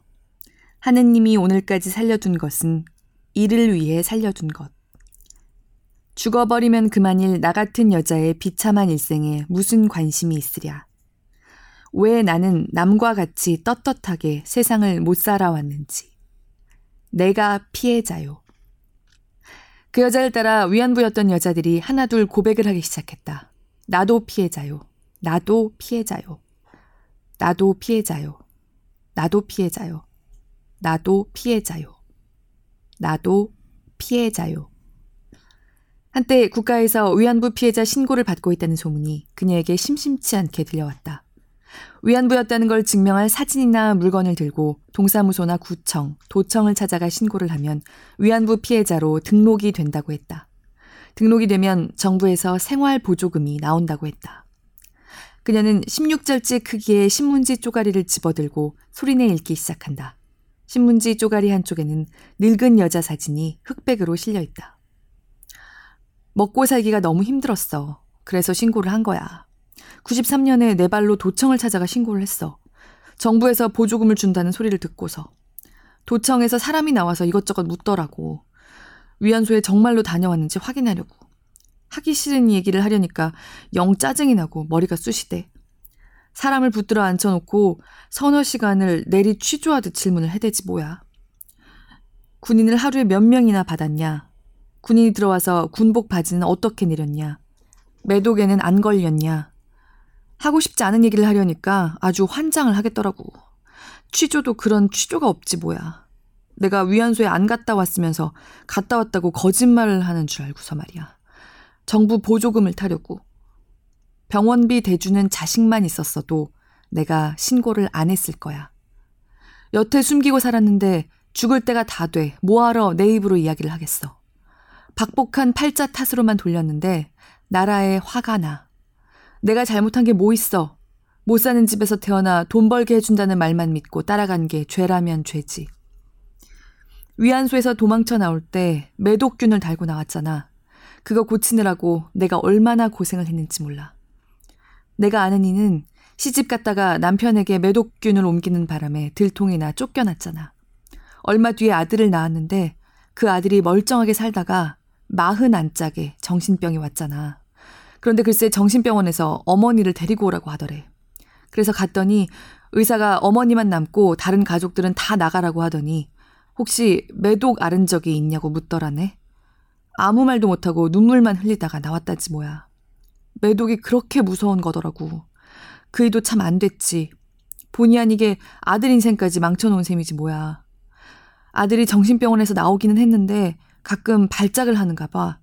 하느님이 오늘까지 살려둔 것은 이를 위해 살려둔 것. 죽어버리면 그만일 나 같은 여자의 비참한 일생에 무슨 관심이 있으랴. 왜 나는 남과 같이 떳떳하게 세상을 못 살아왔는지. 내가 피해자요. 그 여자를 따라 위안부였던 여자들이 하나둘 고백을 하기 시작했다. 나도 피해자요. 나도 피해자요. 나도 피해자요. 나도 피해자요. 나도 피해자요. 나도 피해자요. 한때 국가에서 위안부 피해자 신고를 받고 있다는 소문이 그녀에게 심심치 않게 들려왔다. 위안부였다는 걸 증명할 사진이나 물건을 들고 동사무소나 구청, 도청을 찾아가 신고를 하면 위안부 피해자로 등록이 된다고 했다. 등록이 되면 정부에서 생활보조금이 나온다고 했다. 그녀는 16절째 크기의 신문지 쪼가리를 집어들고 소리내 읽기 시작한다. 신문지 쪼가리 한쪽에는 늙은 여자 사진이 흑백으로 실려 있다. 먹고 살기가 너무 힘들었어. 그래서 신고를 한 거야. 93년에 내 발로 도청을 찾아가 신고를 했어. 정부에서 보조금을 준다는 소리를 듣고서 도청에서 사람이 나와서 이것저것 묻더라고. 위안소에 정말로 다녀왔는지 확인하려고. 하기 싫은 얘기를 하려니까 영 짜증이 나고 머리가 쑤시대. 사람을 붙들어 앉혀놓고 서너 시간을 내리 취조하듯 질문을 해대지 뭐야. 군인을 하루에 몇 명이나 받았냐? 군인이 들어와서 군복 바지는 어떻게 내렸냐? 매독에는 안 걸렸냐? 하고 싶지 않은 얘기를 하려니까 아주 환장을 하겠더라고. 취조도 그런 취조가 없지 뭐야. 내가 위안소에 안 갔다 왔으면서 갔다 왔다고 거짓말을 하는 줄 알고서 말이야. 정부 보조금을 타려고. 병원비 대주는 자식만 있었어도 내가 신고를 안 했을 거야. 여태 숨기고 살았는데 죽을 때가 다 돼. 뭐하러 내 입으로 이야기를 하겠어. 박복한 팔자 탓으로만 돌렸는데 나라에 화가 나. 내가 잘못한 게 뭐 있어. 못 사는 집에서 태어나 돈 벌게 해준다는 말만 믿고 따라간 게 죄라면 죄지. 위안소에서 도망쳐 나올 때 매독균을 달고 나왔잖아. 그거 고치느라고 내가 얼마나 고생을 했는지 몰라. 내가 아는 이는 시집 갔다가 남편에게 매독균을 옮기는 바람에 들통이나 쫓겨났잖아. 얼마 뒤에 아들을 낳았는데 그 아들이 멀쩡하게 살다가 마흔 안 짝에 정신병이 왔잖아. 그런데 글쎄 정신병원에서 어머니를 데리고 오라고 하더래. 그래서 갔더니 의사가 어머니만 남고 다른 가족들은 다 나가라고 하더니 혹시 매독 앓은 적이 있냐고 묻더라네. 아무 말도 못하고 눈물만 흘리다가 나왔다지 뭐야. 매독이 그렇게 무서운 거더라고. 그 일도 참 안 됐지. 본의 아니게 아들 인생까지 망쳐놓은 셈이지 뭐야. 아들이 정신병원에서 나오기는 했는데 가끔 발작을 하는가 봐.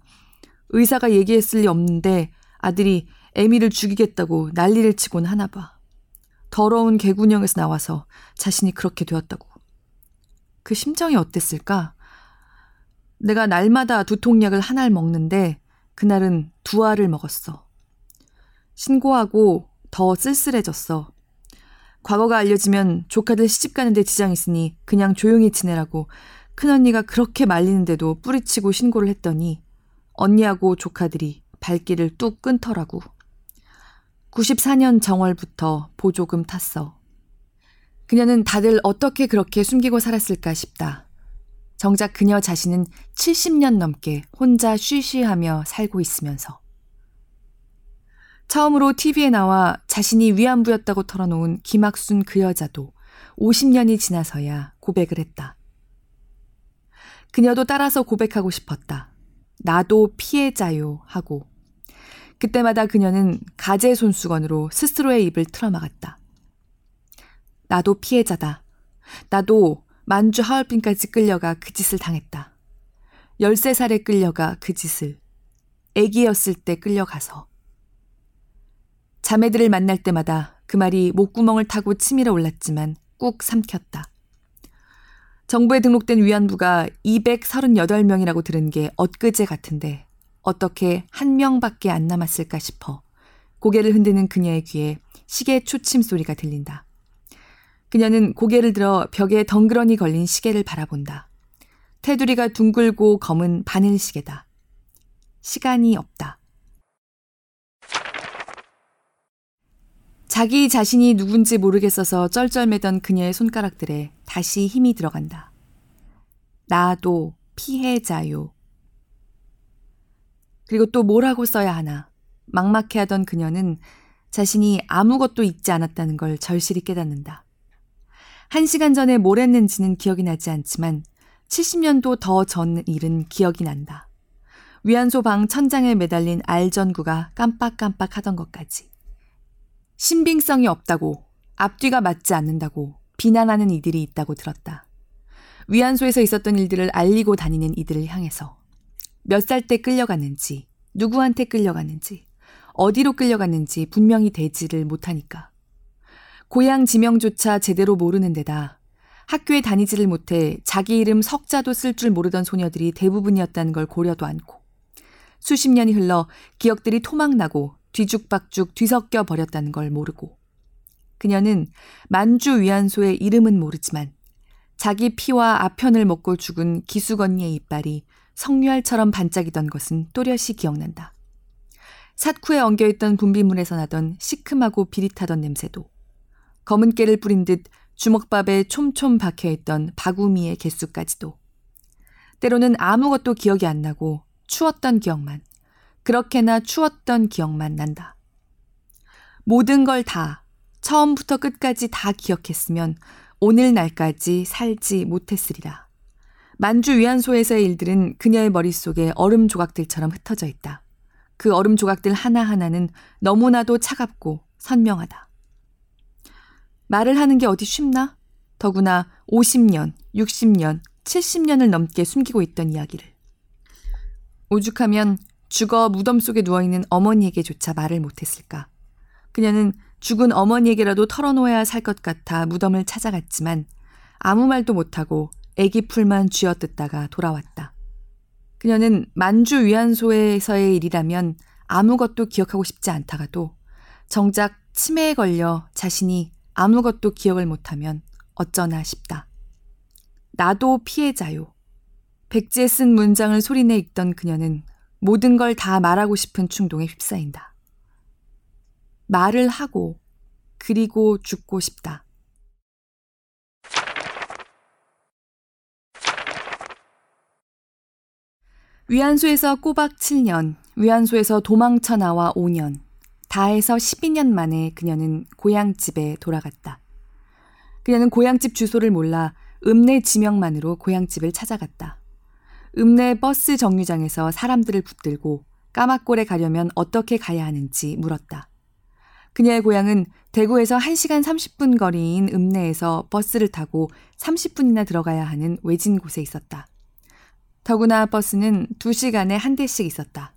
의사가 얘기했을 리 없는데 아들이 애미를 죽이겠다고 난리를 치곤 하나 봐. 더러운 개군형에서 나와서 자신이 그렇게 되었다고. 그 심정이 어땠을까? 내가 날마다 두통약을 한 알 먹는데 그날은 두 알을 먹었어. 신고하고 더 쓸쓸해졌어. 과거가 알려지면 조카들 시집 가는데 지장 있으니 그냥 조용히 지내라고 큰언니가 그렇게 말리는데도 뿌리치고 신고를 했더니 언니하고 조카들이 발길을 뚝 끊더라고. 94년 정월부터 보조금 탔어. 그녀는 다들 어떻게 그렇게 숨기고 살았을까 싶다. 정작 그녀 자신은 70년 넘게 혼자 쉬쉬하며 살고 있으면서. 처음으로 TV에 나와 자신이 위안부였다고 털어놓은 김학순 그 여자도 50년이 지나서야 고백을 했다. 그녀도 따라서 고백하고 싶었다. 나도 피해자요 하고. 그때마다 그녀는 가재 손수건으로 스스로의 입을 틀어막았다. 나도 피해자다. 나도 만주 하얼빈까지 끌려가 그 짓을 당했다. 13살에 끌려가 그 짓을. 애기였을 때 끌려가서. 자매들을 만날 때마다 그 말이 목구멍을 타고 치밀어 올랐지만 꾹 삼켰다. 정부에 등록된 위안부가 238명이라고 들은 게 엊그제 같은데 어떻게 한 명밖에 안 남았을까 싶어 고개를 흔드는 그녀의 귀에 시계 초침 소리가 들린다. 그녀는 고개를 들어 벽에 덩그러니 걸린 시계를 바라본다. 테두리가 둥글고 검은 바늘 시계다. 시간이 없다. 자기 자신이 누군지 모르겠어서 쩔쩔매던 그녀의 손가락들에 다시 힘이 들어간다. 나도 피해자요. 그리고 또 뭐라고 써야 하나. 막막해하던 그녀는 자신이 아무것도 잊지 않았다는 걸 절실히 깨닫는다. 한 시간 전에 뭘 했는지는 기억이 나지 않지만 70년도 더 전 일은 기억이 난다. 위안소 방 천장에 매달린 알전구가 깜빡깜빡 하던 것까지. 신빙성이 없다고, 앞뒤가 맞지 않는다고 비난하는 이들이 있다고 들었다. 위안소에서 있었던 일들을 알리고 다니는 이들을 향해서 몇 살 때 끌려갔는지, 누구한테 끌려갔는지, 어디로 끌려갔는지 분명히 대지를 못하니까. 고향 지명조차 제대로 모르는 데다 학교에 다니지를 못해 자기 이름 석자도 쓸 줄 모르던 소녀들이 대부분이었다는 걸 고려도 않고 수십 년이 흘러 기억들이 토막나고 뒤죽박죽 뒤섞여 버렸다는 걸 모르고 그녀는 만주 위안소의 이름은 모르지만 자기 피와 아편을 먹고 죽은 기수건니의 이빨이 성류알처럼 반짝이던 것은 또렷이 기억난다. 삿쿠에 엉겨있던 분비물에서 나던 시큼하고 비릿하던 냄새도 검은 깨를 뿌린 듯 주먹밥에 촘촘 박혀있던 바구미의 개수까지도. 때로는 아무것도 기억이 안 나고 추웠던 기억만, 그렇게나 추웠던 기억만 난다. 모든 걸 다, 처음부터 끝까지 다 기억했으면 오늘날까지 살지 못했으리라. 만주 위안소에서의 일들은 그녀의 머릿속에 얼음 조각들처럼 흩어져 있다. 그 얼음 조각들 하나하나는 너무나도 차갑고 선명하다. 말을 하는 게 어디 쉽나? 더구나 50년, 60년, 70년을 넘게 숨기고 있던 이야기를. 오죽하면 죽어 무덤 속에 누워있는 어머니에게조차 말을 못했을까. 그녀는 죽은 어머니에게라도 털어놓아야 살 것 같아 무덤을 찾아갔지만 아무 말도 못하고 애기 풀만 쥐어뜯다가 돌아왔다. 그녀는 만주 위안소에서의 일이라면 아무것도 기억하고 싶지 않다가도 정작 치매에 걸려 자신이 아무것도 기억을 못하면 어쩌나 싶다. 나도 피해자요. 백지에 쓴 문장을 소리내 읽던 그녀는 모든 걸 다 말하고 싶은 충동에 휩싸인다. 말을 하고 그리고 죽고 싶다. 위안소에서 꼬박 7년, 위안소에서 도망쳐 나와 5년, 다 해서 12년 만에 그녀는 고향집에 돌아갔다. 그녀는 고향집 주소를 몰라 읍내 지명만으로 고향집을 찾아갔다. 읍내 버스 정류장에서 사람들을 붙들고 까막골에 가려면 어떻게 가야 하는지 물었다. 그녀의 고향은 대구에서 1시간 30분 거리인 읍내에서 버스를 타고 30분이나 들어가야 하는 외진 곳에 있었다. 더구나 버스는 2시간에 한 대씩 있었다.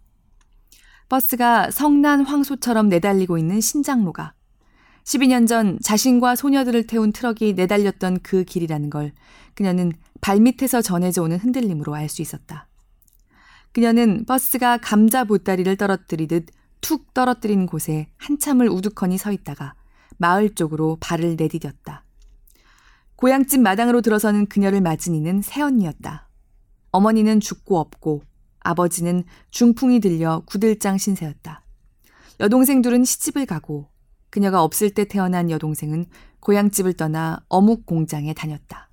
버스가 성난 황소처럼 내달리고 있는 신장로가 12년 전 자신과 소녀들을 태운 트럭이 내달렸던 그 길이라는 걸 그녀는 발밑에서 전해져 오는 흔들림으로 알 수 있었다. 그녀는 버스가 감자 보따리를 떨어뜨리듯 툭 떨어뜨린 곳에 한참을 우두커니 서 있다가 마을 쪽으로 발을 내디뎠다. 고향집 마당으로 들어서는 그녀를 맞은 이는 새언니였다. 어머니는 죽고 없고 아버지는 중풍이 들려 구들장 신세였다. 여동생 둘은 시집을 가고 그녀가 없을 때 태어난 여동생은 고향집을 떠나 어묵 공장에 다녔다.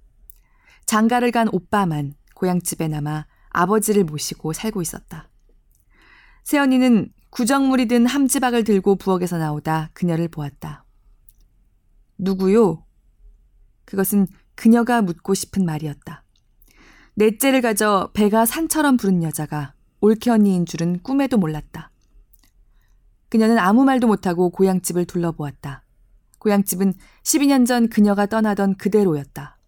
장가를 간 오빠만 고향집에 남아 아버지를 모시고 살고 있었다. 세연이는 구정물이 든 함지박을 들고 부엌에서 나오다 그녀를 보았다. 누구요? 그것은 그녀가 묻고 싶은 말이었다. 넷째를 가져 배가 산처럼 부른 여자가 올케 언니인 줄은 꿈에도 몰랐다. 그녀는 아무 말도 못하고 고향집을 둘러보았다. 고향집은 12년 전 그녀가 떠나던 그대로였다.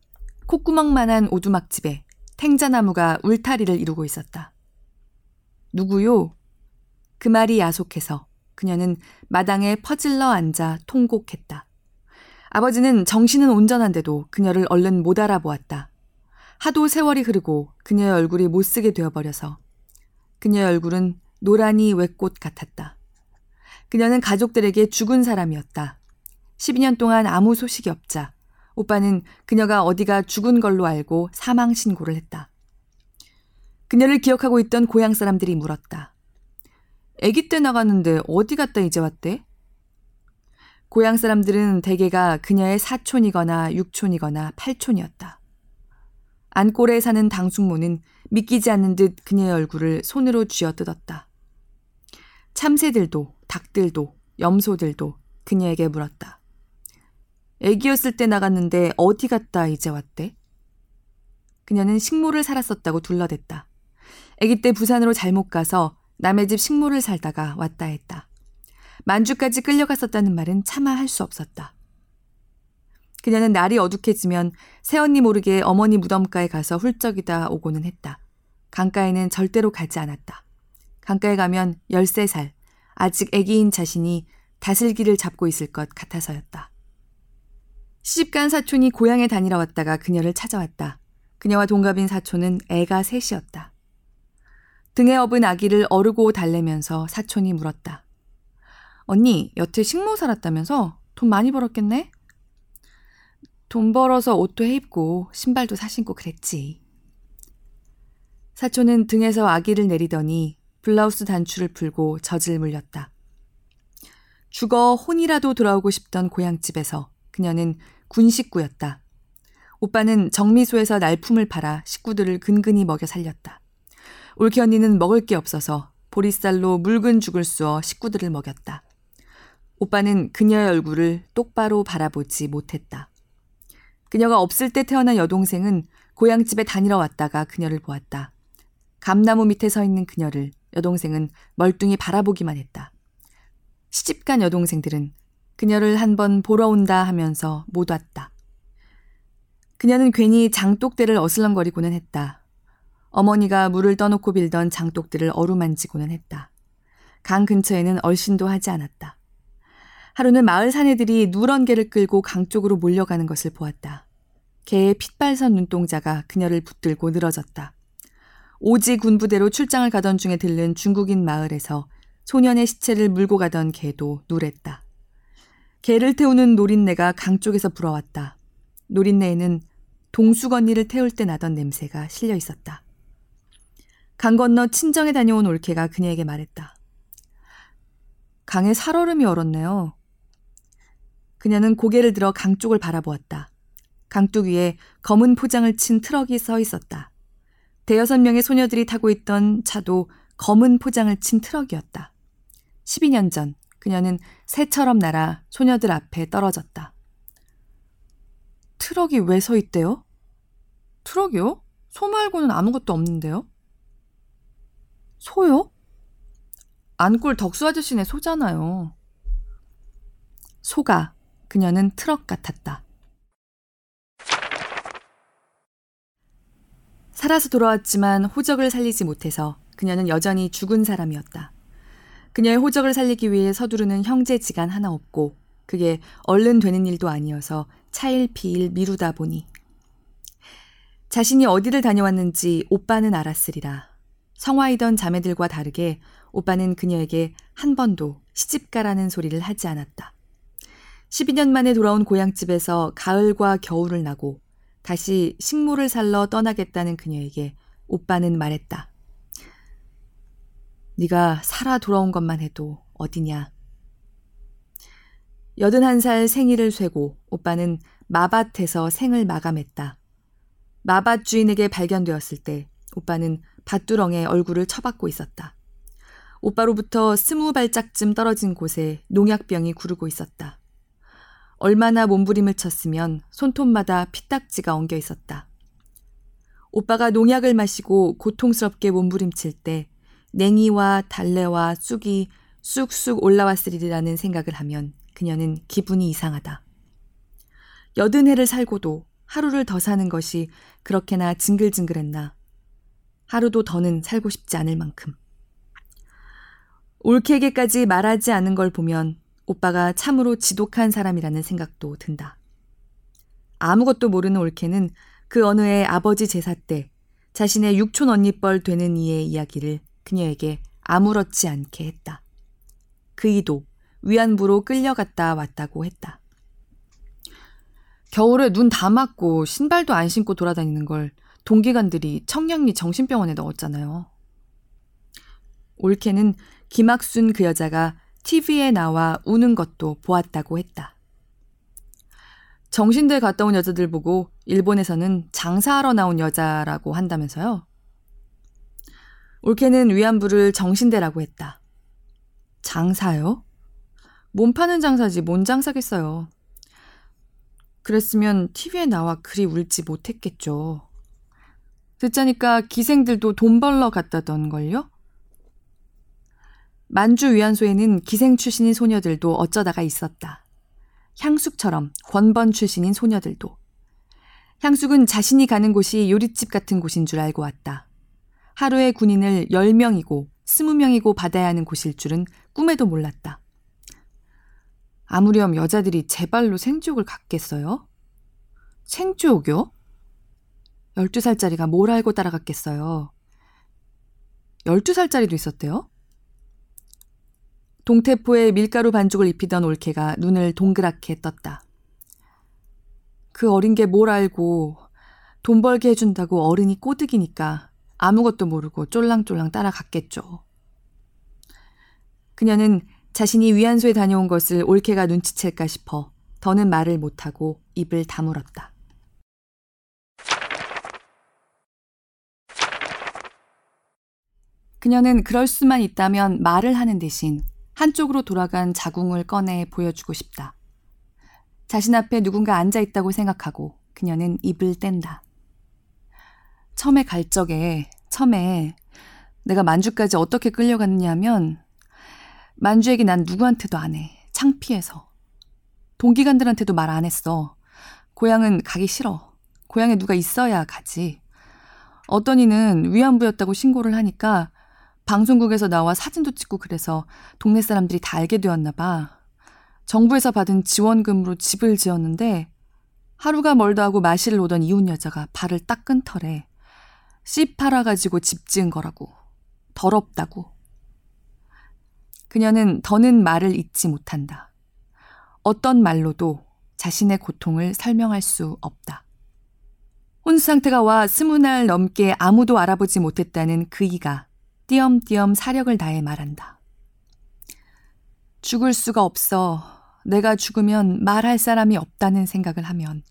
콧구멍만한 오두막집에 탱자나무가 울타리를 이루고 있었다. 누구요? 그 말이 야속해서 그녀는 마당에 퍼질러 앉아 통곡했다. 아버지는 정신은 온전한데도 그녀를 얼른 못 알아보았다. 하도 세월이 흐르고 그녀의 얼굴이 못쓰게 되어버려서 그녀의 얼굴은 노란이 외꽃 같았다. 그녀는 가족들에게 죽은 사람이었다. 12년 동안 아무 소식이 없자 오빠는 그녀가 어디가 죽은 걸로 알고 사망 신고를 했다. 그녀를 기억하고 있던 고향 사람들이 물었다. 아기 때 나갔는데 어디 갔다 이제 왔대? 고향 사람들은 대개가 그녀의 사촌이거나 육촌이거나 팔촌이었다. 안골에 사는 당숙모는 믿기지 않는 듯 그녀의 얼굴을 손으로 쥐어 뜯었다. 참새들도, 닭들도, 염소들도 그녀에게 물었다. 애기였을 때 나갔는데 어디 갔다 이제 왔대? 그녀는 식모를 살았었다고 둘러댔다. 애기 때 부산으로 잘못 가서 남의 집 식모를 살다가 왔다 했다. 만주까지 끌려갔었다는 말은 차마 할 수 없었다. 그녀는 날이 어둑해지면 새언니 모르게 어머니 무덤가에 가서 훌쩍이다 오고는 했다. 강가에는 절대로 가지 않았다. 강가에 가면 13살, 아직 애기인 자신이 다슬기를 잡고 있을 것 같아서였다. 시집간 사촌이 고향에 다니러 왔다가 그녀를 찾아왔다. 그녀와 동갑인 사촌은 애가 셋이었다. 등에 업은 아기를 어르고 달래면서 사촌이 물었다. 언니, 여태 식모 살았다면서 돈 많이 벌었겠네? 돈 벌어서 옷도 해입고 신발도 사신고 그랬지. 사촌은 등에서 아기를 내리더니 블라우스 단추를 풀고 젖을 물렸다. 죽어 혼이라도 돌아오고 싶던 고향집에서 그녀는 군 식구였다. 오빠는 정미소에서 날품을 팔아 식구들을 근근히 먹여 살렸다. 올케 언니는 먹을 게 없어서 보리쌀로 묽은 죽을 쑤어 식구들을 먹였다. 오빠는 그녀의 얼굴을 똑바로 바라보지 못했다. 그녀가 없을 때 태어난 여동생은 고향집에 다니러 왔다가 그녀를 보았다. 감나무 밑에 서 있는 그녀를 여동생은 멀뚱히 바라보기만 했다. 시집간 여동생들은 그녀를 한번 보러 온다 하면서 못 왔다. 그녀는 괜히 장독대를 어슬렁거리고는 했다. 어머니가 물을 떠놓고 빌던 장독들을 어루만지고는 했다. 강 근처에는 얼씬도 하지 않았다. 하루는 마을 사내들이 누런 개를 끌고 강 쪽으로 몰려가는 것을 보았다. 개의 핏발선 눈동자가 그녀를 붙들고 늘어졌다. 오지 군부대로 출장을 가던 중에 들른 중국인 마을에서 소년의 시체를 물고 가던 개도 누랬다. 개를 태우는 노린내가 강 쪽에서 불어왔다. 노린내에는 언니를 태울 때 나던 냄새가 실려 있었다. 강 건너 친정에 다녀온 올케가 그녀에게 말했다. 강에 살얼음이 얼었네요. 그녀는 고개를 들어 강 쪽을 바라보았다. 강둑 위에 검은 포장을 친 트럭이 서 있었다. 대여섯 명의 소녀들이 타고 있던 차도 검은 포장을 친 트럭이었다. 12년 전 그녀는 새처럼 날아 소녀들 앞에 떨어졌다. 트럭이 왜 서 있대요? 트럭이요? 소 말고는 아무것도 없는데요? 소요? 안골 덕수 아저씨네 소잖아요. 소가 그녀는 트럭 같았다. 살아서 돌아왔지만 호적을 살리지 못해서 그녀는 여전히 죽은 사람이었다. 그녀의 호적을 살리기 위해 서두르는 형제지간 하나 없고 그게 얼른 되는 일도 아니어서 차일피일 미루다 보니 자신이 어디를 다녀왔는지 오빠는 알았으리라. 성화이던 자매들과 다르게 오빠는 그녀에게 한 번도 시집가라는 소리를 하지 않았다. 12년 만에 돌아온 고향집에서 가을과 겨울을 나고 다시 식물을 살러 떠나겠다는 그녀에게 오빠는 말했다. 네가 살아 돌아온 것만 해도 어디냐. 81살 생일을 쇠고 오빠는 마밭에서 생을 마감했다. 마밭 주인에게 발견되었을 때 오빠는 밭두렁에 얼굴을 처박고 있었다. 오빠로부터 스무 발짝쯤 떨어진 곳에 농약병이 구르고 있었다. 얼마나 몸부림을 쳤으면 손톱마다 피딱지가 엉겨 있었다. 오빠가 농약을 마시고 고통스럽게 몸부림칠 때 냉이와 달래와 쑥이 쑥쑥 올라왔으리라는 생각을 하면 그녀는 기분이 이상하다. 여든 해를 살고도 하루를 더 사는 것이 그렇게나 징글징글했나. 하루도 더는 살고 싶지 않을 만큼. 올케에게까지 말하지 않은 걸 보면 오빠가 참으로 지독한 사람이라는 생각도 든다. 아무것도 모르는 올케는 그 어느 해 아버지 제사 때 자신의 육촌 언니뻘 되는 이의 이야기를 그녀에게 아무렇지 않게 했다. 그 이도 위안부로 끌려갔다 왔다고 했다. 겨울에 눈 다 맞고 신발도 안 신고 돌아다니는 걸 동기관들이 청량리 정신병원에 넣었잖아요. 올케는 김학순 그 여자가 TV에 나와 우는 것도 보았다고 했다. 정신대 갔다 온 여자들 보고 일본에서는 장사하러 나온 여자라고 한다면서요? 올케는 위안부를 정신대라고 했다. 장사요? 몸 파는 장사지 뭔 장사겠어요. 그랬으면 TV에 나와 그리 울지 못했겠죠. 듣자니까 기생들도 돈 벌러 갔다던걸요? 만주 위안소에는 기생 출신인 소녀들도 어쩌다가 있었다. 향숙처럼 권번 출신인 소녀들도. 향숙은 자신이 가는 곳이 요리집 같은 곳인 줄 알고 왔다. 하루에 군인을 10명이고 20명이고 받아야 하는 곳일 줄은 꿈에도 몰랐다. 아무렴 여자들이 제 발로 생지옥을 갔겠어요? 생지옥이요? 12살짜리가 뭘 알고 따라갔겠어요? 12살짜리도 있었대요? 동태포에 밀가루 반죽을 입히던 올케가 눈을 동그랗게 떴다. 그 어린 게 뭘 알고 돈 벌게 해준다고 어른이 꼬드기니까 아무것도 모르고 쫄랑쫄랑 따라갔겠죠. 그녀는 자신이 위안소에 다녀온 것을 올케가 눈치챌까 싶어 더는 말을 못하고 입을 다물었다. 그녀는 그럴 수만 있다면 말을 하는 대신 한쪽으로 돌아간 자궁을 꺼내 보여주고 싶다. 자신 앞에 누군가 앉아 있다고 생각하고 그녀는 입을 뗀다. 처음에 갈 적에, 처음에 내가 만주까지 어떻게 끌려갔느냐면, 만주 얘기 난 누구한테도 안 해. 창피해서. 동기간들한테도 말 안 했어. 고향은 가기 싫어. 고향에 누가 있어야 가지. 어떤 이는 위안부였다고 신고를 하니까 방송국에서 나와 사진도 찍고 그래서 동네 사람들이 다 알게 되었나 봐. 정부에서 받은 지원금으로 집을 지었는데 하루가 멀다 하고 마실을 오던 이웃 여자가 발을 딱 끊터래. 씨 팔아가지고 집 지은 거라고. 더럽다고. 그녀는 더는 말을 잊지 못한다. 어떤 말로도 자신의 고통을 설명할 수 없다. 혼수 상태가 와 스무 날 넘게 아무도 알아보지 못했다는 그이가 띄엄띄엄 사력을 다해 말한다. 죽을 수가 없어. 내가 죽으면 말할 사람이 없다는 생각을 하면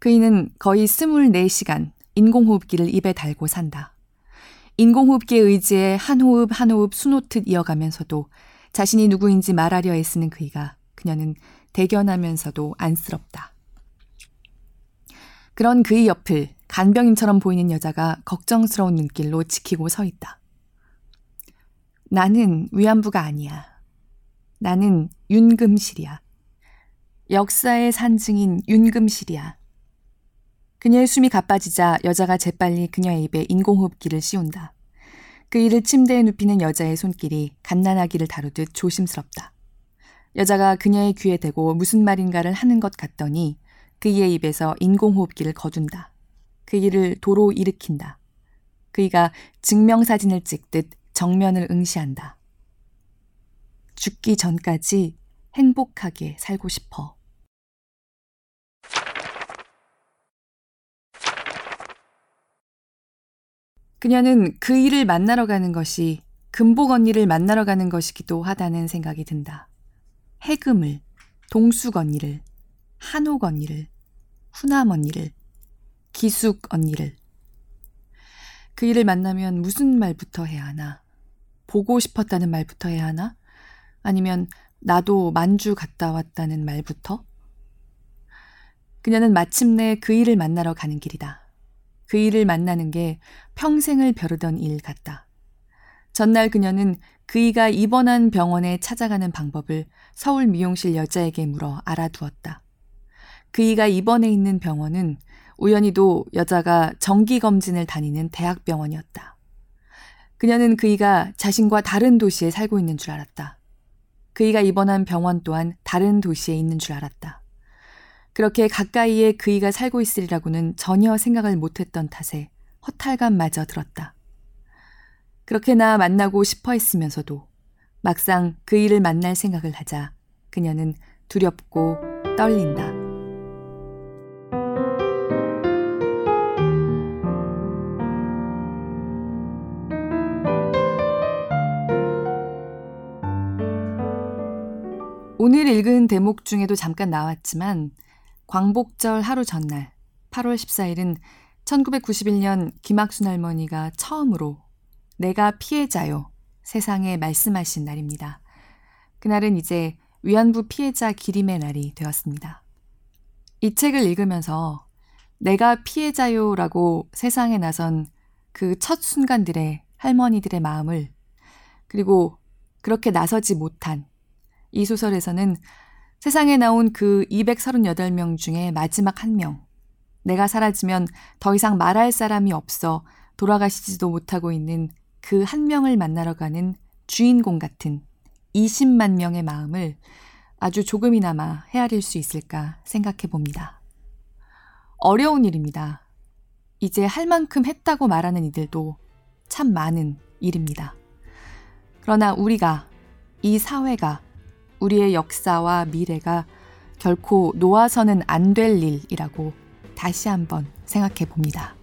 그이는 거의 스물네 시간 인공호흡기를 입에 달고 산다. 인공호흡기에 의지해 한 호흡 한 호흡 수놓듯 이어가면서도 자신이 누구인지 말하려 애쓰는 그이가 그녀는 대견하면서도 안쓰럽다. 그런 그의 옆을 간병인처럼 보이는 여자가 걱정스러운 눈길로 지키고 서 있다. 나는 위안부가 아니야. 나는 윤금실이야. 역사의 산증인 윤금실이야. 그녀의 숨이 가빠지자 여자가 재빨리 그녀의 입에 인공호흡기를 씌운다. 그 이를 침대에 눕히는 여자의 손길이 갓난아기를 다루듯 조심스럽다. 여자가 그녀의 귀에 대고 무슨 말인가를 하는 것 같더니 그이의 입에서 인공호흡기를 거둔다. 그 이를 도로 일으킨다. 그이가 증명사진을 찍듯 정면을 응시한다. 죽기 전까지 행복하게 살고 싶어. 그녀는 그 일을 만나러 가는 것이 금복 언니를 만나러 가는 것이기도 하다는 생각이 든다. 해금을, 동숙 언니를, 한옥 언니를, 후남 언니를, 기숙 언니를. 그 일을 만나면 무슨 말부터 해야 하나? 보고 싶었다는 말부터 해야 하나? 아니면 나도 만주 갔다 왔다는 말부터? 그녀는 마침내 그 일을 만나러 가는 길이다. 그 일을 만나는 게 평생을 벼르던 일 같다. 전날 그녀는 그이가 입원한 병원에 찾아가는 방법을 서울 미용실 여자에게 물어 알아두었다. 그이가 입원해 있는 병원은 우연히도 여자가 정기검진을 다니는 대학병원이었다. 그녀는 그이가 자신과 다른 도시에 살고 있는 줄 알았다. 그이가 입원한 병원 또한 다른 도시에 있는 줄 알았다. 그렇게 가까이에 그이가 살고 있으리라고는 전혀 생각을 못했던 탓에 허탈감마저 들었다. 그렇게나 만나고 싶어 했으면서도 막상 그이를 만날 생각을 하자 그녀는 두렵고 떨린다. 오늘 읽은 대목 중에도 잠깐 나왔지만 광복절 하루 전날 8월 14일은 1991년 김학순 할머니가 처음으로 내가 피해자요 세상에 말씀하신 날입니다. 그날은 이제 위안부 피해자 기림의 날이 되었습니다. 이 책을 읽으면서 내가 피해자요라고 세상에 나선 그 첫 순간들의 할머니들의 마음을 그리고 그렇게 나서지 못한 이 소설에서는 세상에 나온 그 238명 중에 마지막 한 명, 내가 사라지면 더 이상 말할 사람이 없어 돌아가시지도 못하고 있는 그 한 명을 만나러 가는 주인공 같은 20만 명의 마음을 아주 조금이나마 헤아릴 수 있을까 생각해 봅니다. 어려운 일입니다. 이제 할 만큼 했다고 말하는 이들도 참 많은 일입니다. 그러나 우리가, 이 사회가 우리의 역사와 미래가 결코 놓아서는 안 될 일이라고 다시 한번 생각해 봅니다.